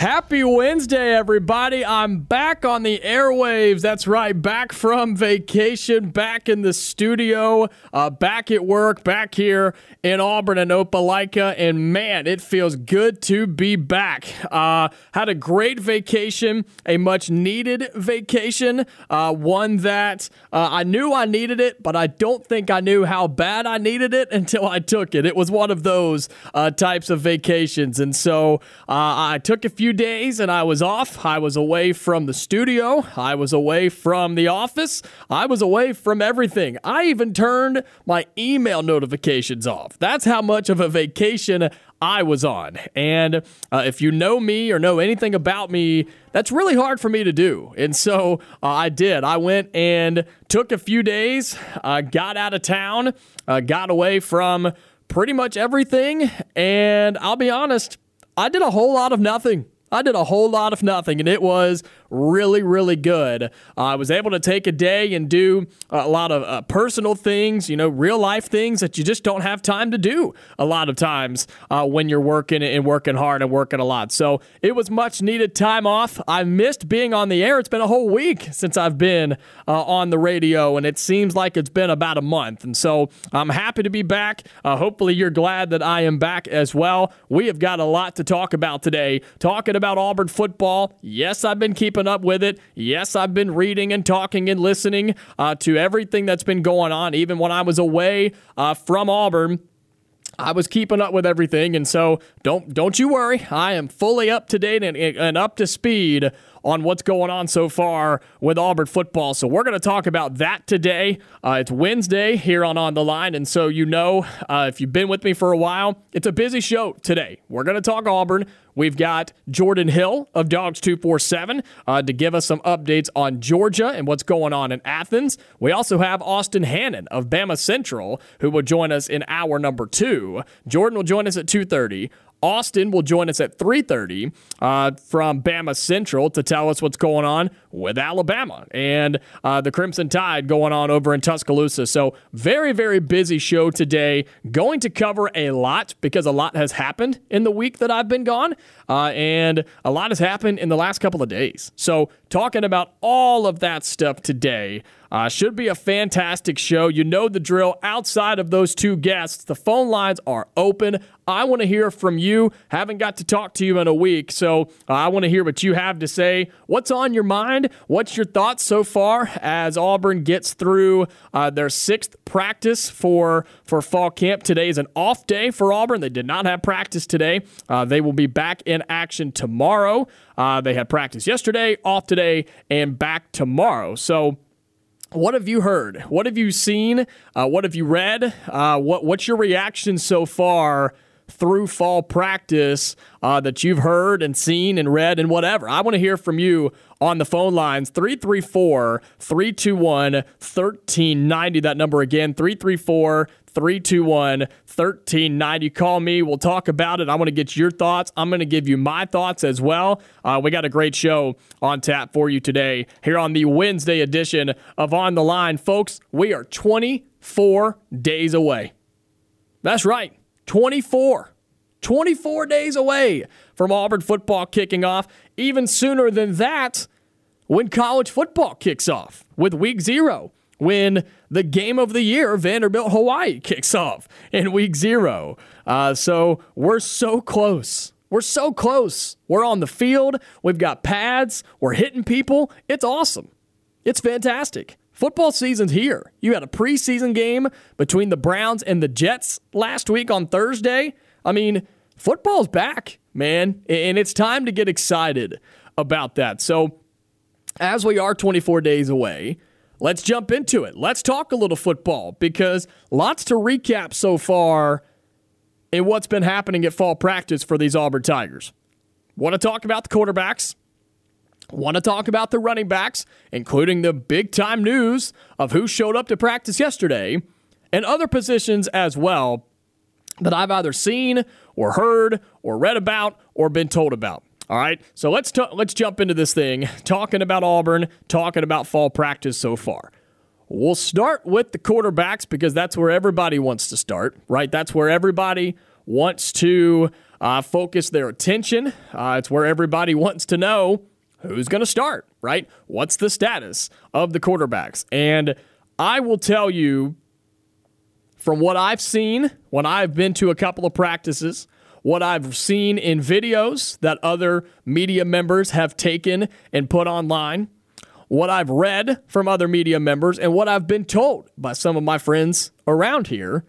Happy Wednesday, everybody. I'm back on the airwaves. That's right, back from vacation, back in the studio, uh, back at work, back here in Auburn and Opelika. And man, it feels good to be back. Uh, had a great vacation, a much needed vacation, uh, one that uh, I knew I needed it, but I don't think I knew how bad I needed it until I took it. It was one of those uh, types of vacations. And so uh, I took a few days and I was off. I was away from the studio. I was away from the office. I was away from everything. I even turned my email notifications off. That's how much of a vacation I was on. And uh, if you know me or know anything about me, that's really hard for me to do. And so uh, I did. I went and took a few days, uh, got out of town, uh, got away from pretty much everything. And I'll be honest, I did a whole lot of nothing. I did a whole lot of nothing, and it was really, really good. Uh, I was able to take a day and do a lot of uh, personal things, you know, real life things that you just don't have time to do a lot of times uh, when you're working and working hard and working a lot. So it was much needed time off. I missed being on the air. It's been a whole week since I've been uh, on the radio, and it seems like it's been about a month. And so I'm happy to be back. Uh, hopefully, you're glad that I am back as well. We have got a lot to talk about today. Talking about Auburn football. Yes, I've been keeping up with it. Yes, I've been reading and talking and listening uh, to everything that's been going on, even when I was away uh, from Auburn. I was keeping up with everything, and so don't don't you worry. I am fully up to date and, and up to speed on what's going on so far with Auburn football. So we're going to talk about that today. Uh, it's Wednesday here on On the Line, and so you know uh, if you've been with me for a while, it's a busy show today. We're going to talk Auburn. We've got Jordan Hill of Dawgs 247 uh, to give us some updates on Georgia and what's going on in Athens. We also have Austin Hannon of Bama Central who will join us in hour number two. Jordan will join us at 2:30. Austin will join us at 3:30 uh, from Bama Central to tell us what's going on with Alabama and uh, the Crimson Tide going on over in Tuscaloosa. So very very busy show today. Going to cover a lot because a lot has happened in the week that I've been gone, uh, and a lot has happened in the last couple of days. So talking about all of that stuff today. Uh, should be a fantastic show. You know the drill. Outside of those two guests, the phone lines are open. I want to hear from you. Haven't got to talk to you in a week, so uh, I want to hear what you have to say. What's on your mind? What's your thoughts so far as Auburn gets through uh, their sixth practice for for fall camp? Today is an off day for Auburn. They did not have practice today. Uh, they will be back in action tomorrow. Uh, they had practice yesterday, off today, and back tomorrow. So. What have you heard? What have you seen? Uh, what have you read? Uh, what What's your reaction so far through fall practice uh, that you've heard and seen and read and whatever? I want to hear from you on the phone lines 334 321 1390. That number again 334 321 1390. Call me. We'll talk about it. I want to get your thoughts. I'm going to give you my thoughts as well. Uh, we got a great show on tap for you today here on the Wednesday edition of On the Line. Folks, we are 24 days away. That's right, 24. 24 days away from Auburn football kicking off. Even sooner than that, when college football kicks off with week zero when the game of the year, Vanderbilt Hawaii, kicks off in week zero. Uh, so we're so close. We're so close. We're on the field. We've got pads. We're hitting people. It's awesome. It's fantastic. Football season's here. You had a preseason game between the Browns and the Jets last week on Thursday. I mean, football's back. man. And it's time to get excited about that. So, as we are 24 days away, let's jump into it. Let's talk a little football because lots to recap so far in what's been happening at fall practice for these Auburn Tigers. Want to talk about the quarterbacks? Want to talk about the running backs, including the big time news of who showed up to practice yesterday, and other positions as well that I've either seen or heard or read about or been told about. All right, so let's t- let's jump into this thing, talking about Auburn, talking about fall practice so far. We'll start with the quarterbacks because that's where everybody wants to start, right? That's where everybody wants to uh, focus their attention. Uh, it's where everybody wants to know who's going to start, right? What's the status of the quarterbacks? And I will tell you from what I've seen when I've been to a couple of practices, what I've seen in videos that other media members have taken and put online, what I've read from other media members, and what I've been told by some of my friends around here,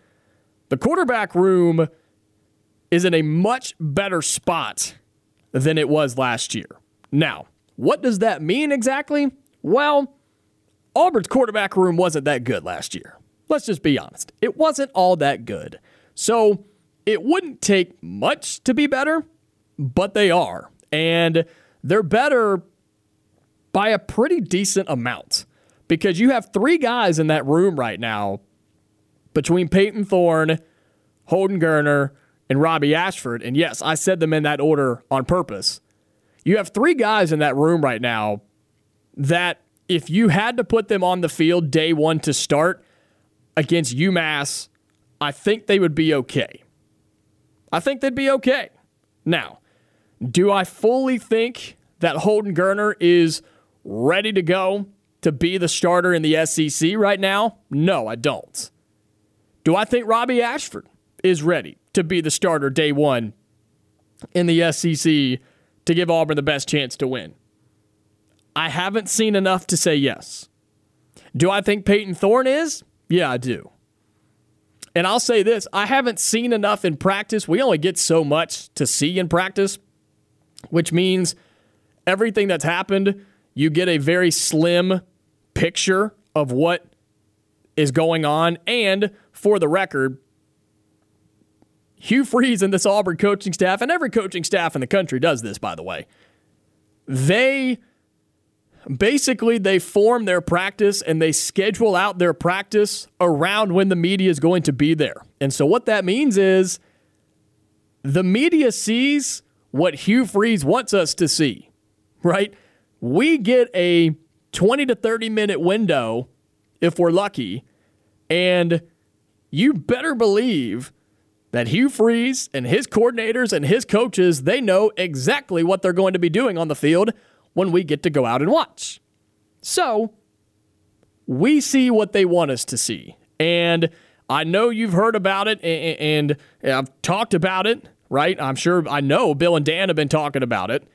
the quarterback room is in a much better spot than it was last year. Now, what does that mean exactly? Well, Auburn's quarterback room wasn't that good last year. Let's just be honest. It wasn't all that good. So, it wouldn't take much to be better, but they are. And they're better by a pretty decent amount because you have three guys in that room right now between Payton Thorne, Holden Geriner, and Robbie Ashford. And yes, I said them in that order on purpose. You have three guys in that room right now that if you had to put them on the field day one to start against UMass, I think they would be okay. I think they'd be okay. Now, do I fully think that Holden Geriner is ready to go to be the starter in the SEC right now? No, I don't. Do I think Robbie Ashford is ready to be the starter day one in the SEC to give Auburn the best chance to win? I haven't seen enough to say yes. Do I think Payton Thorne is? Yeah, I do. And I'll say this I haven't seen enough in practice. We only get so much to see in practice, which means everything that's happened, you get a very slim picture of what is going on. And for the record, Hugh Freeze and this Auburn coaching staff, and every coaching staff in the country does this, by the way, they basically they form their practice and they schedule out their practice around when the media is going to be there. And so what that means is the media sees what Hugh Freeze wants us to see, right? We get a 20 to 30 minute window if we're lucky, and you better believe that Hugh Freeze and his coordinators and his coaches, they know exactly what they're going to be doing on the field when we get to go out and watch. So, we see what they want us to see. And I know you've heard about it and, I've talked about it, right? I'm sure I know Bill and Dan have been talking about it.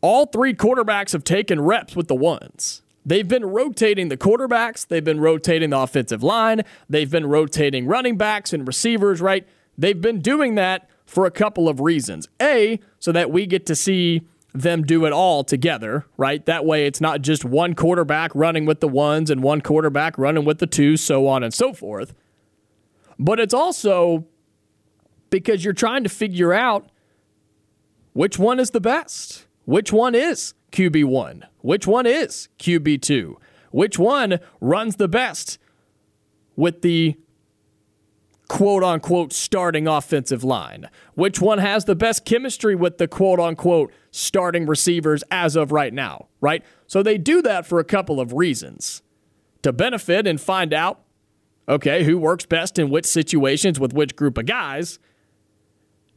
All three quarterbacks have taken reps with the ones. They've been rotating the quarterbacks, they've been rotating the offensive line, they've been rotating running backs and receivers, right? They've been doing that for a couple of reasons. A, so that we get to see them do it all together, right? That way it's not just one quarterback running with the ones and one quarterback running with the twos, so on and so forth. But it's also because you're trying to figure out which one is the best, which one is QB1, which one is QB2, which one runs the best with the quote unquote starting offensive line? Which one has the best chemistry with the quote unquote starting receivers as of right now, right? So they do that for a couple of reasons to benefit and find out, okay, who works best in which situations with which group of guys.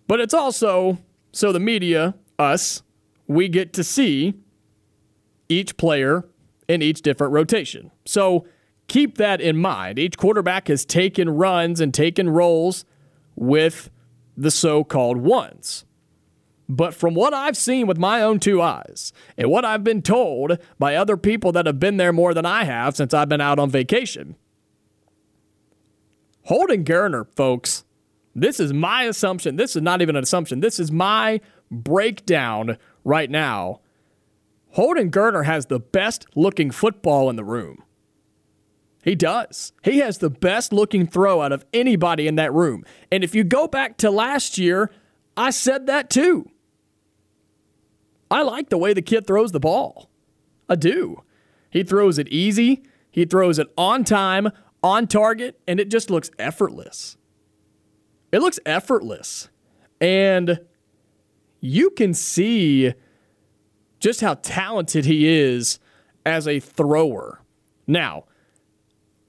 But it's also so the media, us, we get to see each player in each different rotation. So keep that in mind. Each quarterback has taken runs and taken roles with the so called ones. But from what I've seen with my own two eyes and what I've been told by other people that have been there more than I have since I've been out on vacation, Holden Geriner, folks, This is my assumption. This is not even an assumption. This is my breakdown right now. Holden Geriner has the best looking football in the room. He does. He has the best looking throw out of anybody in that room. And if you go back to last year, I said that too. I like the way the kid throws the ball. I do. He throws it easy, he throws it on time, on target, and it just looks effortless. It looks effortless. And you can see just how talented he is as a thrower. Now,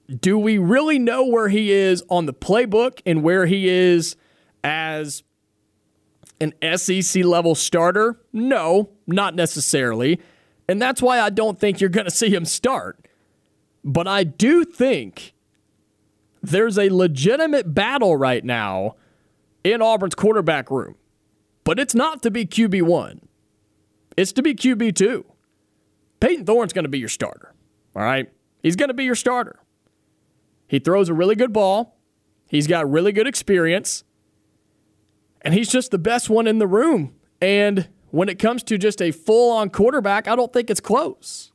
do we really know where he is on the playbook and where he is as an SEC level starter? No, not necessarily. And that's why I don't think you're going to see him start. But I do think there's a legitimate battle right now in Auburn's quarterback room. But it's not to be QB1, it's to be QB2. Payton Thorne's going to be your starter. All right? He's going to be your starter. He throws a really good ball. He's got really good experience. And he's just the best one in the room. And when it comes to just a full on quarterback, I don't think it's close.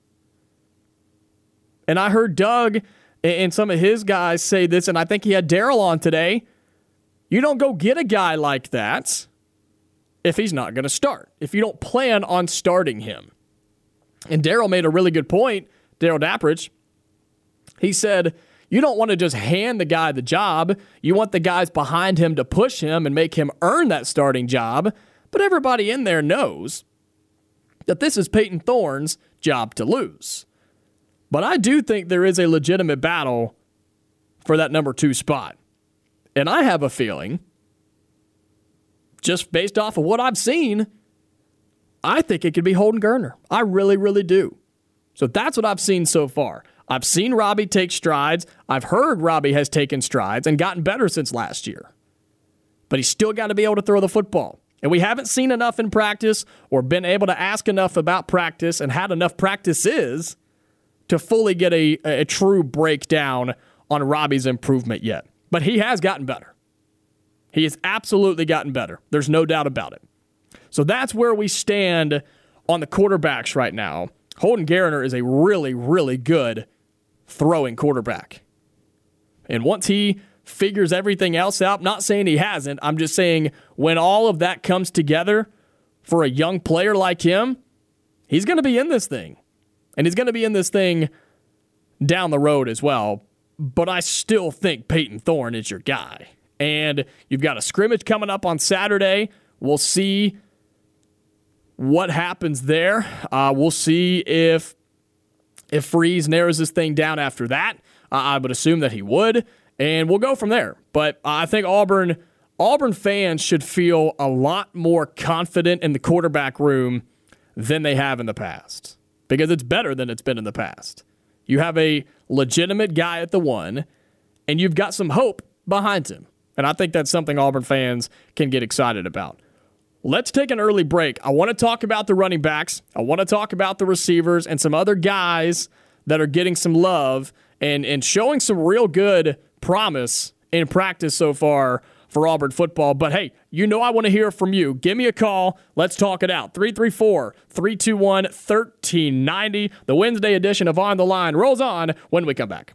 And I heard Doug and some of his guys say this, and I think he had Daryl on today. You don't go get a guy like that if he's not going to start, if you don't plan on starting him. And Daryl made a really good point, Daryl Dapprich. He said, you don't want to just hand the guy the job. You want the guys behind him to push him and make him earn that starting job. But everybody in there knows that this is Payton Thorne's job to lose. But I do think there is a legitimate battle for that number two spot. And I have a feeling, just based off of what I've seen, I think it could be Holden Geriner. I really, really do. So that's what I've seen so far. I've seen Robbie take strides. I've heard Robbie has taken strides and gotten better since last year. But he's still got to be able to throw the football. And we haven't seen enough in practice or been able to ask enough about practice and had enough practices to fully get a, a true breakdown on Robbie's improvement yet. But he has gotten better. He has absolutely gotten better. There's no doubt about it. So that's where we stand on the quarterbacks right now. Holden Geriner is a really, really good throwing quarterback. And once he figures everything else out, not saying he hasn't, I'm just saying when all of that comes together for a young player like him, he's going to be in this thing. And he's going to be in this thing down the road as well. But I still think Payton Thorne is your guy. And you've got a scrimmage coming up on Saturday. We'll see what happens there. Uh, we'll see if if Freeze narrows this thing down after that, uh, I would assume that he would, and we'll go from there. But I think Auburn Auburn fans should feel a lot more confident in the quarterback room than they have in the past because it's better than it's been in the past. You have a legitimate guy at the one, and you've got some hope behind him. And I think that's something Auburn fans can get excited about. Let's take an early break. I want to talk about the running backs. I want to talk about the receivers and some other guys that are getting some love and, and showing some real good promise in practice so far for Auburn football. But hey, you know I want to hear from you. Give me a call. Let's talk it out. 334 321 1390. The Wednesday edition of On the Line rolls on when we come back.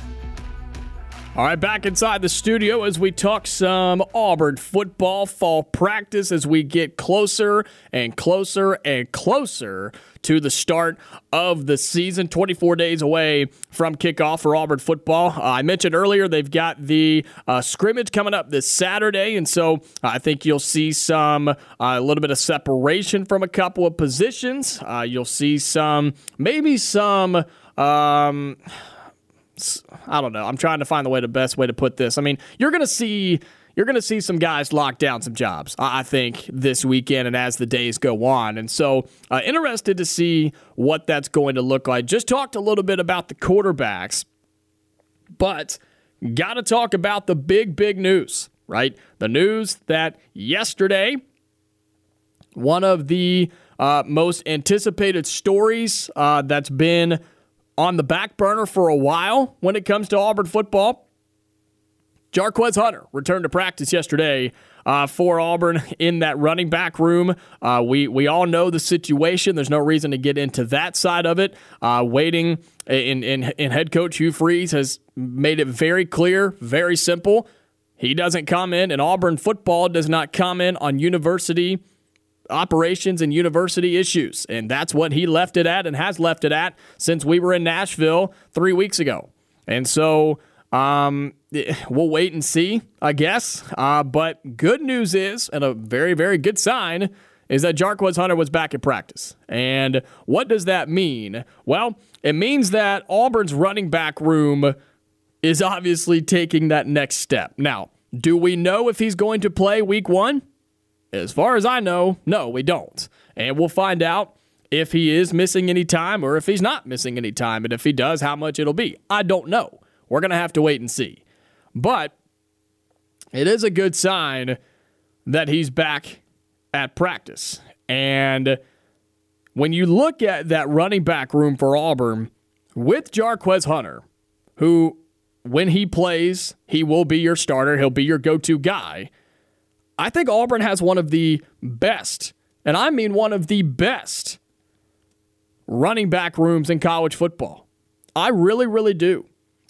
All right, back inside the studio as we talk some Auburn football fall practice as we get closer and closer and closer to the start of the season. 24 days away from kickoff for Auburn football. Uh, I mentioned earlier they've got the uh, scrimmage coming up this Saturday, and so I think you'll see some uh, a little bit of separation from a couple of positions. Uh, you'll see some maybe some. Um, I don't know. I'm trying to find the way the best way to put this. I mean, you're going to see you're going to see some guys lock down some jobs, I think, this weekend and as the days go on. And so, uh, interested to see what that's going to look like. Just talked a little bit about the quarterbacks, but got to talk about the big, big news. right? The news that yesterday, one of the uh, most anticipated stories uh, that's been on the back burner for a while when it comes to Auburn football. Jarquez Hunter returned to practice yesterday uh, for Auburn in that running back room. Uh, we we all know the situation. There's no reason to get into that side of it. Uh, waiting in, in in head coach Hugh Freeze has made it very clear, very simple. He doesn't comment, and Auburn football does not comment on university operations and university issues. And that's what he left it at and has left it at since we were in Nashville three weeks ago. And so um, we'll wait and see, I guess. Uh, but good news is, and a very, very good sign, is that Jarquez Hunter was back at practice. And what does that mean? Well, it means that Auburn's running back room is obviously taking that next step. Now, do we know if he's going to play week one? As far as I know, no, we don't. And we'll find out if he is missing any time or if he's not missing any time. And if he does, how much it'll be. I don't know. We're going to have to wait and see. But it is a good sign that he's back at practice. And when you look at that running back room for Auburn with Jarquez Hunter, who, when he plays, he will be your starter, he'll be your go to guy. I think Auburn has one of the best, and I mean one of the best, running back rooms in college football. I really, really do.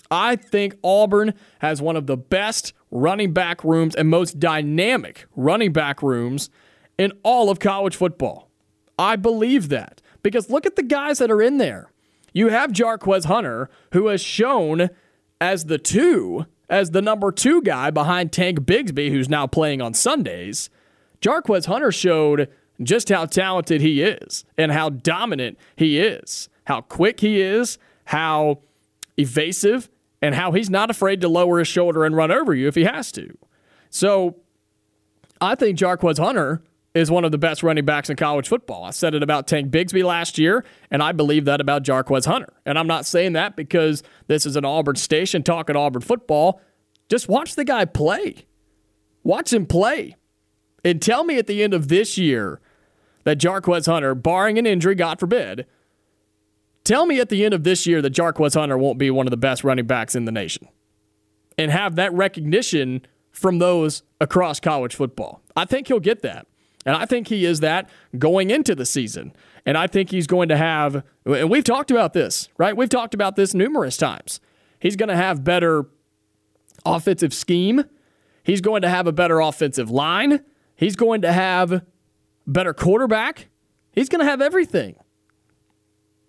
I think Auburn has one of the best running back rooms and most dynamic running back rooms in all of college football. I believe that because look at the guys that are in there. You have Jarquez Hunter, who has shown as the two as the number two guy behind Tank Bigsby, who's now playing on Sundays, Jarquez Hunter showed just how talented he is and how dominant he is, how quick he is, how evasive, and how he's not afraid to lower his shoulder and run over you if he has to. So I think Jarquez Hunter is one of the best running backs in college football. I said it about Tank Bigsby last year, and I believe that about Jarquez Hunter. And I'm not saying that because this is an Auburn station talking Auburn football. Just watch the guy play. Watch him play. And tell me at the end of this year that Jarquez Hunter, barring an injury, God forbid, tell me at the end of this year that Jarquez Hunter won't be one of the best running backs in the nation. And have that recognition from those across college football. I think he'll get that. And I think he is that going into the season. And I think he's going to have, and we've talked about this, right? We've talked about this numerous times. He's going to have better offensive scheme. He's going to have a better offensive line. He's going to have better quarterback. He's going to have everything.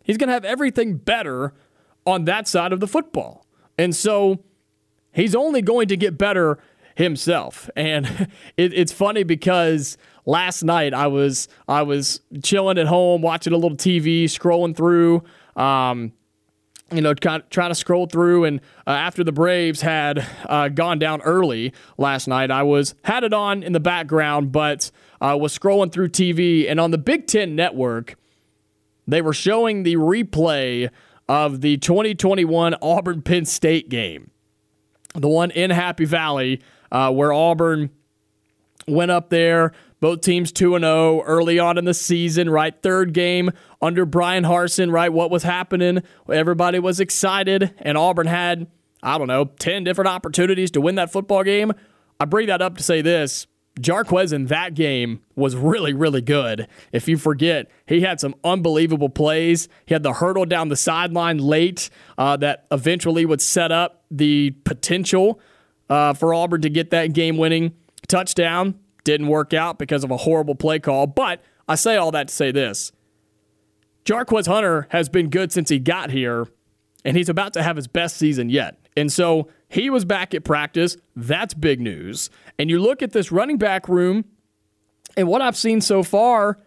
He's going to have everything better on that side of the football. And so he's only going to get better himself. And it, it's funny because last night I was I was chilling at home, watching a little TV, scrolling through. Um, you know, trying to scroll through, and uh, after the Braves had uh, gone down early last night, I was had it on in the background, but uh, was scrolling through TV, and on the Big Ten Network, they were showing the replay of the 2021 Auburn Penn State game, the one in Happy Valley uh, where Auburn went up there. Both teams 2 0 early on in the season, right? Third game under Bryan Harsin, right? What was happening? Everybody was excited, and Auburn had, I don't know, 10 different opportunities to win that football game. I bring that up to say this Jarquez in that game was really, really good. If you forget, he had some unbelievable plays. He had the hurdle down the sideline late uh, that eventually would set up the potential uh, for Auburn to get that game winning touchdown. Didn't work out because of a horrible play call. But I say all that to say this Jarquez Hunter has been good since he got here, and he's about to have his best season yet. And so he was back at practice. That's big news. And you look at this running back room, and what I've seen so far,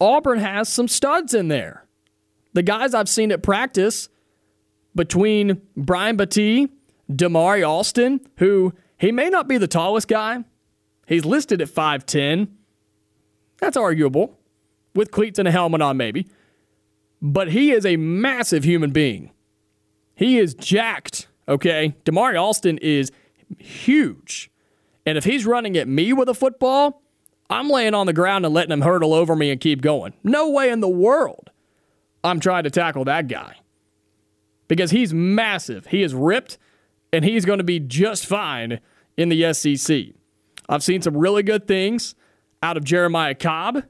Auburn has some studs in there. The guys I've seen at practice between Brian Battie Damari Alston, who he may not be the tallest guy. He's listed at 5'10. That's arguable. With cleats and a helmet on, maybe. But he is a massive human being. He is jacked, okay? Damari Alston is huge. And if he's running at me with a football, I'm laying on the ground and letting him hurdle over me and keep going. No way in the world I'm trying to tackle that guy because he's massive. He is ripped and he's going to be just fine in the SEC. I've seen some really good things out of Jeremiah Cobb,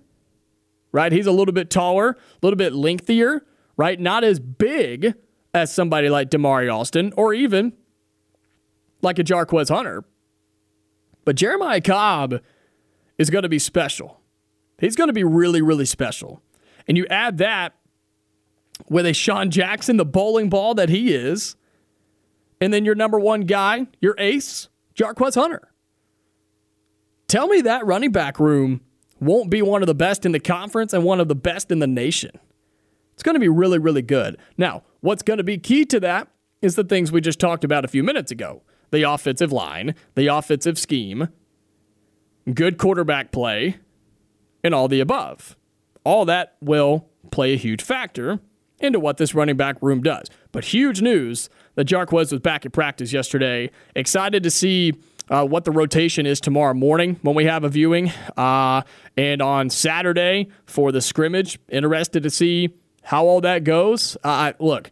right? He's a little bit taller, a little bit lengthier, right? Not as big as somebody like Damari Alston or even like a Jarquez Hunter. But Jeremiah Cobb is going to be special. He's going to be really, really special. And you add that with a Sean Jackson, the bowling ball that he is, and then your number one guy, your ace, Jarquez Hunter. Tell me that running back room won't be one of the best in the conference and one of the best in the nation. It's going to be really, really good. Now, what's going to be key to that is the things we just talked about a few minutes ago the offensive line, the offensive scheme, good quarterback play, and all the above. All that will play a huge factor into what this running back room does. But huge news that Jarquez was back at practice yesterday. Excited to see uh, what the rotation is tomorrow morning when we have a viewing. Uh, and on Saturday for the scrimmage, interested to see how all that goes. Uh, look,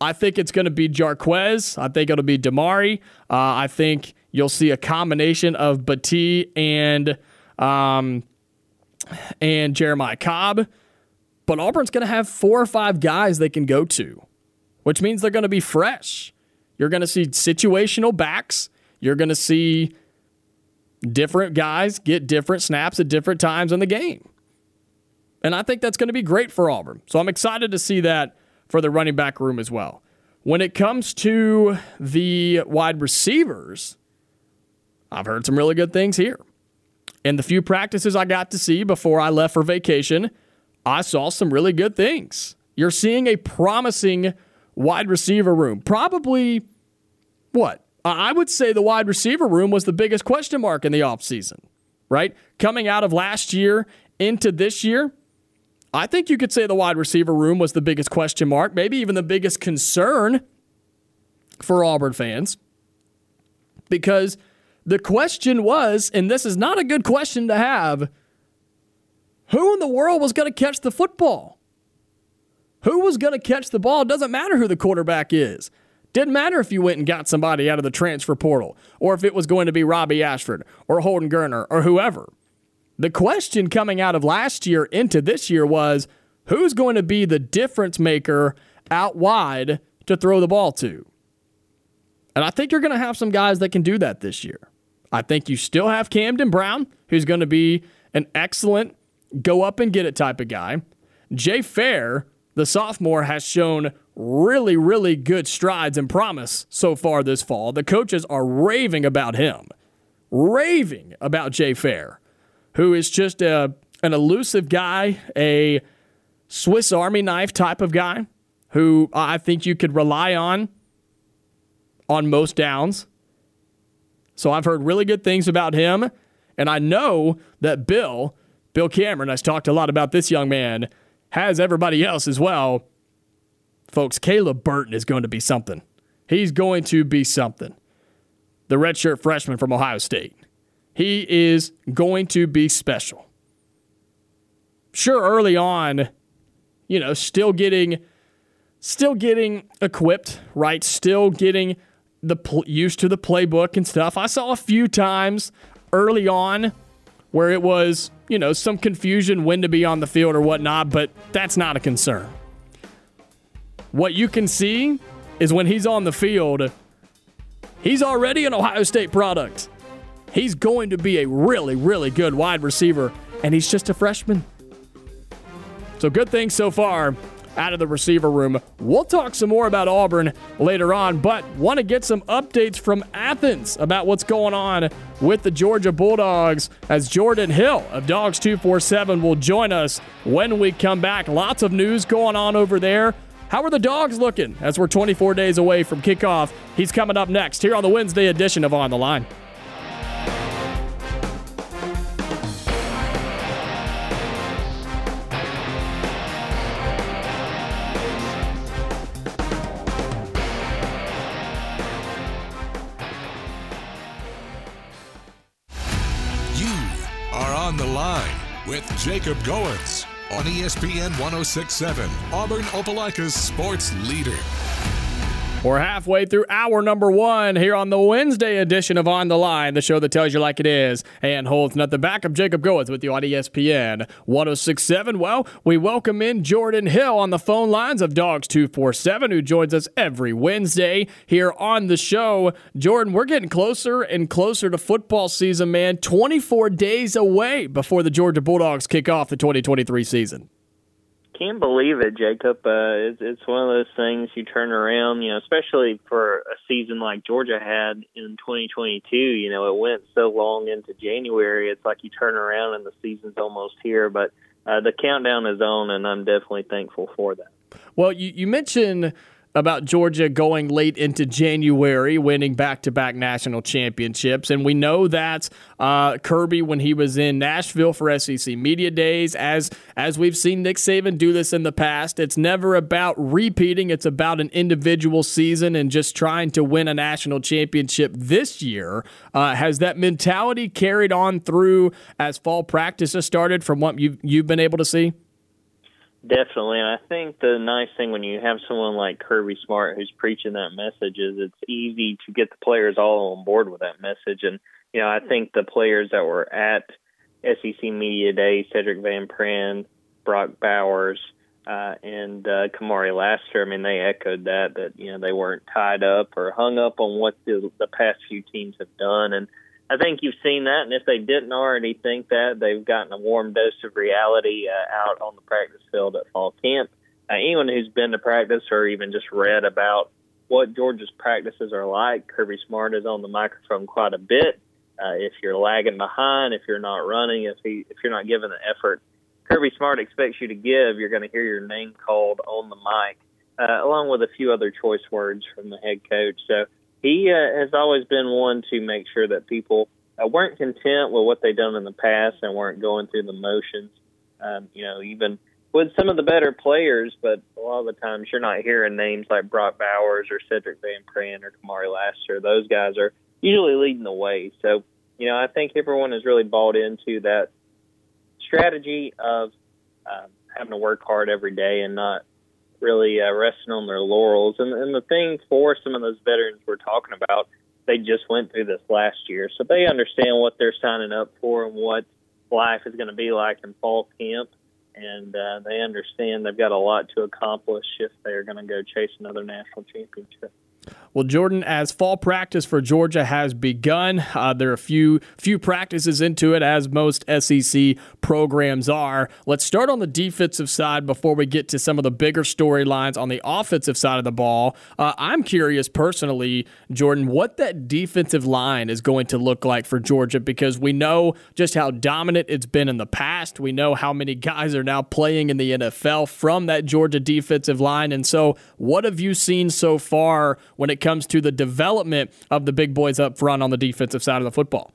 I think it's going to be Jarquez. I think it'll be Damari. Uh, I think you'll see a combination of Battie and um, and Jeremiah Cobb. But Auburn's going to have four or five guys they can go to, which means they're going to be fresh. You're going to see situational backs. You're going to see different guys get different snaps at different times in the game. And I think that's going to be great for Auburn. So I'm excited to see that for the running back room as well. When it comes to the wide receivers, I've heard some really good things here. In the few practices I got to see before I left for vacation, I saw some really good things. You're seeing a promising wide receiver room. Probably what? I would say the wide receiver room was the biggest question mark in the offseason, right? Coming out of last year into this year, I think you could say the wide receiver room was the biggest question mark, maybe even the biggest concern for Auburn fans. Because the question was, and this is not a good question to have who in the world was going to catch the football? Who was going to catch the ball? It doesn't matter who the quarterback is. Didn't matter if you went and got somebody out of the transfer portal, or if it was going to be Robbie Ashford, or Holden Geriner or whoever. The question coming out of last year into this year was who's going to be the difference maker out wide to throw the ball to? And I think you're going to have some guys that can do that this year. I think you still have Camden Brown, who's going to be an excellent go up and get it type of guy. Jay Fair, the sophomore, has shown really, really good strides and promise so far this fall. The coaches are raving about him, raving about Jay Fair, who is just a, an elusive guy, a Swiss Army knife type of guy who I think you could rely on on most downs. So I've heard really good things about him. And I know that Bill Bill Cameron has talked a lot about this young man, has everybody else as well. Folks, Caleb Burton is going to be something. He's going to be something. The redshirt freshman from Ohio State. He is going to be special. Sure, early on, you know, still getting still getting equipped, right? Still getting the pl- used to the playbook and stuff. I saw a few times early on where it was, you know, some confusion when to be on the field or whatnot, but that's not a concern. What you can see is when he's on the field, he's already an Ohio State product. He's going to be a really, really good wide receiver, and he's just a freshman. So, good things so far out of the receiver room. We'll talk some more about Auburn later on, but want to get some updates from Athens about what's going on with the Georgia Bulldogs as Jordan Hill of Dawgs 247 will join us when we come back. Lots of news going on over there. How are the dogs looking as we're 24 days away from kickoff? He's coming up next here on the Wednesday edition of On the Line. You are on the line with Jacob Goins on ESPN 1067, Auburn Opelika's sports leader. We're halfway through hour number one here on the Wednesday edition of On the Line, the show that tells you like it is and holds nothing back. I'm Jacob Goins with you on ESPN 1067. Well, we welcome in Jordan Hill on the phone lines of Dawgs 247, who joins us every Wednesday here on the show. Jordan, we're getting closer and closer to football season, man. 24 days away before the Georgia Bulldogs kick off the 2023 season can't believe it, Jacob. Uh, it's, it's one of those things you turn around, you know, especially for a season like Georgia had in 2022. You know, it went so long into January. It's like you turn around and the season's almost here. But uh, the countdown is on, and I'm definitely thankful for that. Well, you, you mentioned about Georgia going late into January, winning back to back national championships. And we know that uh, Kirby, when he was in Nashville for SEC Media Days, as, as we've seen Nick Saban do this in the past, it's never about repeating, it's about an individual season and just trying to win a national championship this year. Uh, has that mentality carried on through as fall practices started from what you've, you've been able to see? Definitely, and I think the nice thing when you have someone like Kirby Smart who's preaching that message is it's easy to get the players all on board with that message. And you know, I think the players that were at SEC Media Day, Sedrick Van Pran, Brock Bowers, uh, and uh, Kamari Lassiter, I mean, they echoed that that you know they weren't tied up or hung up on what the, the past few teams have done, and I think you've seen that, and if they didn't already think that, they've gotten a warm dose of reality uh, out on the practice field at fall camp. Uh, anyone who's been to practice or even just read about what Georgia's practices are like, Kirby Smart is on the microphone quite a bit. Uh, if you're lagging behind, if you're not running, if he, if you're not giving the effort Kirby Smart expects you to give, you're going to hear your name called on the mic, uh, along with a few other choice words from the head coach. So he uh, has always been one to make sure that people uh, weren't content with what they'd done in the past and weren't going through the motions. Um, you know, even with some of the better players, but a lot of the times you're not hearing names like Brock Bowers or Sedrick Van Pran or Kamari Lassiter. Those guys are usually leading the way. So, you know, I think everyone has really bought into that strategy of um, having to work hard every day and not really uh, resting on their laurels. And, and the thing for some of those veterans we're talking about, they just went through this last year, so they understand what they're signing up for and what life is going to be like in fall camp. And uh, they understand they've got a lot to accomplish if they're going to go chase another national championship. Well, Jordan, as fall practice for Georgia has begun, uh, there are a few few practices into it, as most SEC programs are. Let's start on the defensive side before we get to some of the bigger storylines on the offensive side of the ball. Uh, I'm curious personally, Jordan, what that defensive line is going to look like for Georgia because we know just how dominant it's been in the past. We know how many guys are now playing in the NFL from that Georgia defensive line, and so what have you seen so far when it comes to the development of the big boys up front on the defensive side of the football?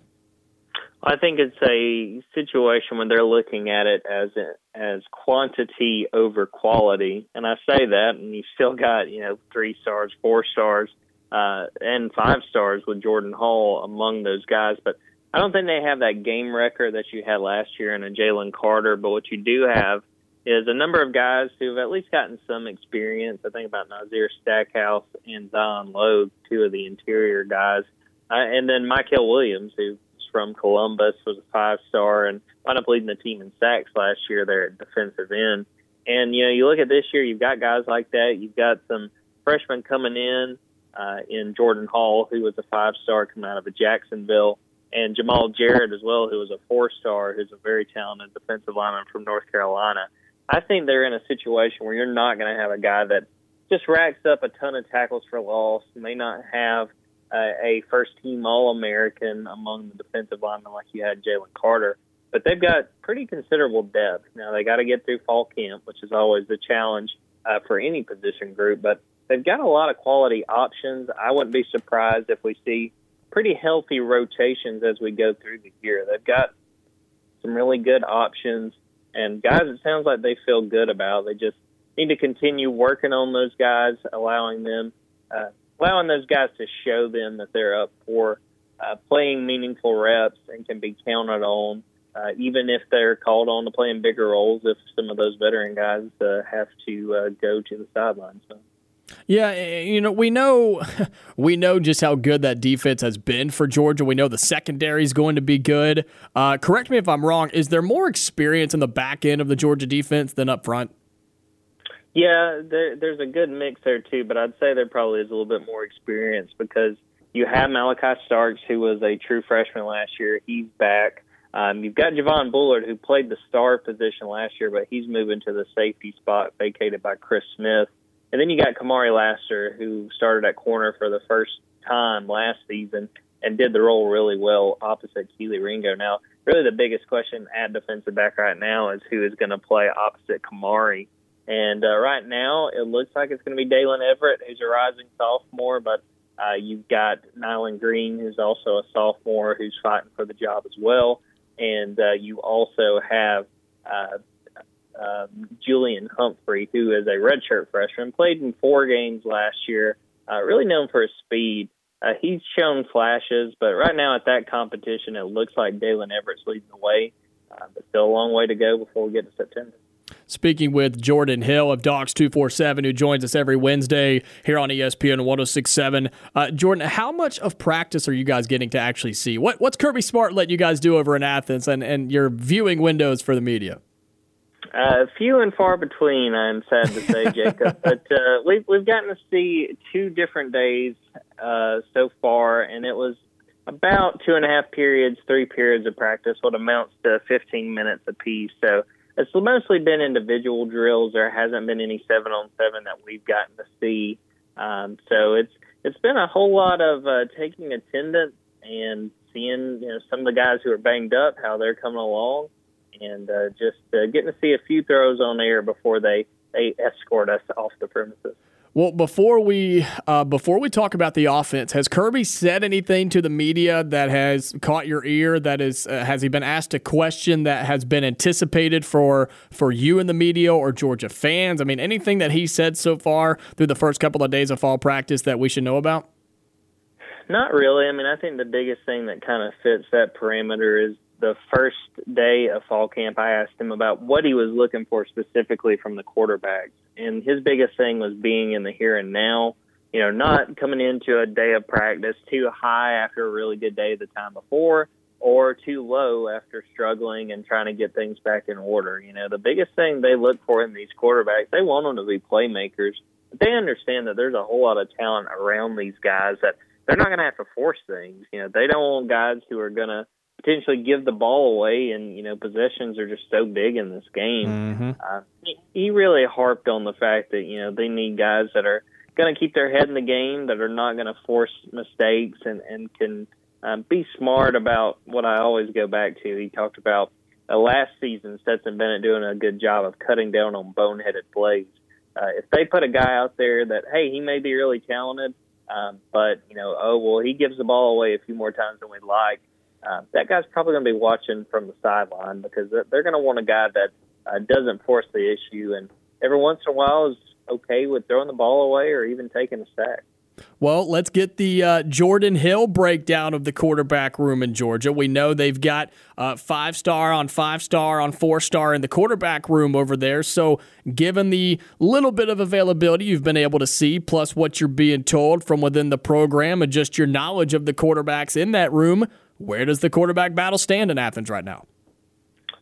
I think it's a situation when they're looking at it as a, as quantity over quality, and I say that, and you still got you know three stars, four stars, uh, and five stars with Jordan Hall among those guys, but I don't think they have that game record that you had last year in a Jalen Carter. But what you do have is a number of guys who've at least gotten some experience. I think about Nazir Stackhouse and Zion Logue, two of the interior guys, uh, and then Mykel Williams, who's from Columbus, was a five star and wound up leading the team in sacks last year there at defensive end. And you know, you look at this year, you've got guys like that. You've got some freshmen coming in uh, in Jordan Hall, who was a five star coming out of Jacksonville, and Jamaal Jarrett as well, who was a four star, who's a very talented defensive lineman from North Carolina. I think they're in a situation where you're not going to have a guy that just racks up a ton of tackles for loss, may not have uh, a first team All American among the defensive linemen like you had Jalen Carter, but they've got pretty considerable depth. Now they got to get through fall camp, which is always the challenge uh, for any position group, but they've got a lot of quality options. I wouldn't be surprised if we see pretty healthy rotations as we go through the year. They've got some really good options and guys, it sounds like they feel good about. They just need to continue working on those guys, allowing them, uh, allowing those guys to show them that they're up for uh, playing meaningful reps and can be counted on uh, even if they're called on to play in bigger roles, if some of those veteran guys uh, have to uh, go to the sidelines. So. Yeah, you know, we know we know just how good that defense has been for Georgia. We know the secondary is going to be good. Uh, correct me if I'm wrong. Is there more experience in the back end of the Georgia defense than up front? Yeah, there, there's a good mix there too, but I'd say there probably is a little bit more experience because you have Malaki Starks, who was a true freshman last year. He's back. Um, you've got Javon Bullard, who played the star position last year, but he's moving to the safety spot vacated by Chris Smith. And then you got Kamari Lassiter, who started at corner for the first time last season and did the role really well opposite Kelee Ringo. Now, really the biggest question at defensive back right now is who is going to play opposite Kamari. And uh, right now, it looks like it's going to be Daylen Everett, who's a rising sophomore, but uh, you've got Nyland Green, who's also a sophomore, who's fighting for the job as well and uh, you also have uh, uh, Julian Humphrey, who is a redshirt freshman, played in four games last year, uh, really known for his speed. Uh, he's shown flashes, but right now at that competition, it looks like Daylen Everett's leading the way, uh, but still a long way to go before we get to September. Speaking with Jordan Hill of Dawgs 247, who joins us every Wednesday here on ESPN 1067. Uh, Jordan, how much of practice are you guys getting to actually see? What, what's Kirby Smart let you guys do over in Athens and, and your viewing windows for the media? Uh, few and far between, I'm sad to say, Jacob. but uh, we've we've gotten to see two different days uh, so far, and it was about two and a half periods, three periods of practice, what amounts to 15 minutes apiece. So it's mostly been individual drills. There hasn't been any seven on seven that we've gotten to see. Um, so it's it's been a whole lot of uh, taking attendance and seeing you know some of the guys who are banged up how they're coming along, and uh, just uh, getting to see a few throws on air before they they escort us off the premises. Well, before we uh, before we talk about the offense, has Kirby said anything to the media that has caught your ear? That is, uh, has he been asked a question that has been anticipated for for you in the media or Georgia fans? I mean, anything that he said so far through the first couple of days of fall practice that we should know about? Not really. I mean, I think the biggest thing that kind of fits that parameter is the first day of fall camp, I asked him about what he was looking for specifically from the quarterbacks. And his biggest thing was being in the here and now, you know, not coming into a day of practice too high after a really good day the time before or too low after struggling and trying to get things back in order. You know, the biggest thing they look for in these quarterbacks, they want them to be playmakers. But they understand that there's a whole lot of talent around these guys that they're not going to have to force things. You know, they don't want guys who are going to potentially give the ball away, and you know possessions are just so big in this game. Mm-hmm. Uh, he, he really harped on the fact that you know they need guys that are going to keep their head in the game, that are not going to force mistakes, and and can um, be smart about what I always go back to. He talked about uh, last season Stetson Bennett doing a good job of cutting down on boneheaded plays. Uh, if they put a guy out there that hey he may be really talented, um, but you know oh well he gives the ball away a few more times than we'd like uh, that guy's probably going to be watching from the sideline because they're going to want a guy that uh, doesn't force the issue and every once in a while is okay with throwing the ball away or even taking a sack. Well, let's get the uh, Jordan Hill breakdown of the quarterback room in Georgia. We know they've got uh, five star on five star on four star in the quarterback room over there. So, given the little bit of availability you've been able to see, plus what you're being told from within the program and just your knowledge of the quarterbacks in that room, where does the quarterback battle stand in Athens right now?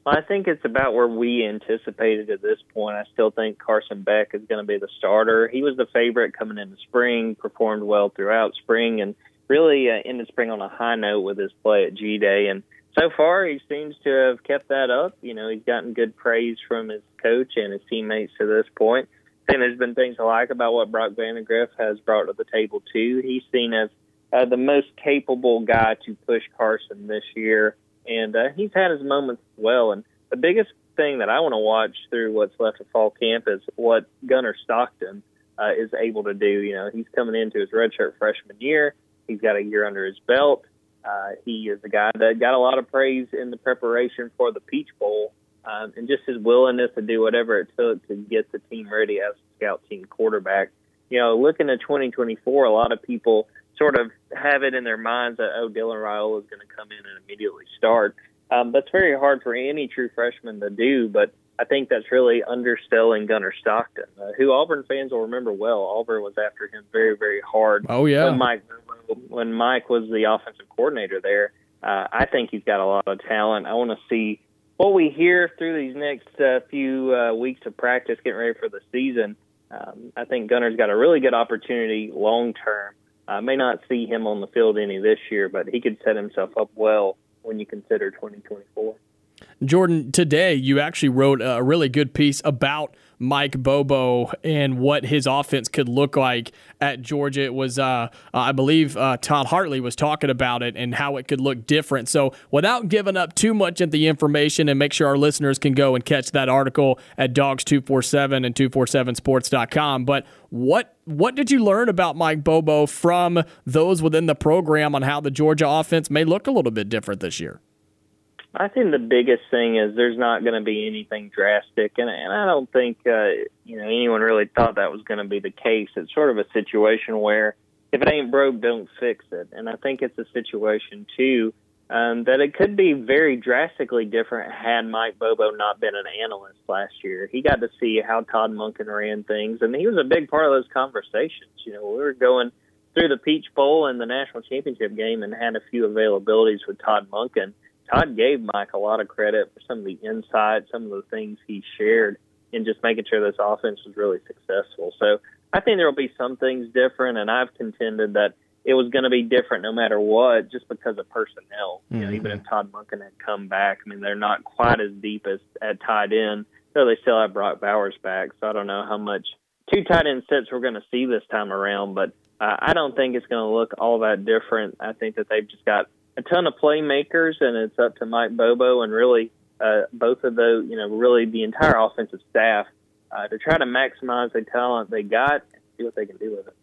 I think it's about where we anticipated at this point. I still think Carson Beck is going to be the starter. He was the favorite coming into spring, performed well throughout spring, and really uh, ended spring on a high note with his play at G Day. And so far, he seems to have kept that up. You know, he's gotten good praise from his coach and his teammates to this point. And there's been things I like about what Brock Vandagriff has brought to the table too. He's seen as uh, the most capable guy to push Carson this year, and uh, he's had his moments as well. And the biggest thing that I want to watch through what's left of fall camp is what Gunnar Stockton uh, is able to do. You know, he's coming into his redshirt freshman year. He's got a year under his belt. Uh, he is a guy that got a lot of praise in the preparation for the Peach Bowl, um, and just his willingness to do whatever it took to get the team ready as a scout team quarterback. You know, looking at 2024, a lot of people sort of have it in their minds that oh Dylan Raiola is going to come in and immediately start. Um, that's very hard for any true freshman to do, but I think that's really underselling Gunnar Stockton, uh, who Auburn fans will remember well. Auburn was after him very, very hard. Oh yeah, when Mike when Mike was the offensive coordinator there. Uh, I think he's got a lot of talent. I want to see what we hear through these next uh, few uh, weeks of practice, getting ready for the season. Um, I think Gunnar's got a really good opportunity long term. I may not see him on the field any this year, but he could set himself up well when you consider 2024. Jordan, today you actually wrote a really good piece about Mike Bobo and what his offense could look like at Georgia. It was, uh, I believe, uh, Todd Hartley was talking about it and how it could look different. So, without giving up too much of the information, and make sure our listeners can go and catch that article at Dawgs247 and 247sports.com. But what what did you learn about Mike Bobo from those within the program on how the Georgia offense may look a little bit different this year? I think the biggest thing is there's not going to be anything drastic, and and I don't think uh, you know anyone really thought that was going to be the case. It's sort of a situation where if it ain't broke, don't fix it, and I think it's a situation too um, that it could be very drastically different had Mike Bobo not been an analyst last year. He got to see how Todd Monken ran things, and he was a big part of those conversations. You know, we were going through the Peach Bowl and the national championship game, and had a few availabilities with Todd Monken Todd gave Mike a lot of credit for some of the insight, some of the things he shared in just making sure this offense was really successful. So I think there will be some things different, and I've contended that it was going to be different no matter what, just because of personnel. Mm-hmm. You know, even if mm-hmm. Todd Monken had come back, I mean, they're not quite as deep as at tight end, though they still have Brock Bowers back. So I don't know how much two tight end sets we're going to see this time around, but uh, I don't think it's going to look all that different. I think that they've just got a ton of playmakers, and it's up to Mike Bobo and really uh, both of those, you know, really the entire offensive staff uh, to try to maximize the talent they got and see what they can do with it.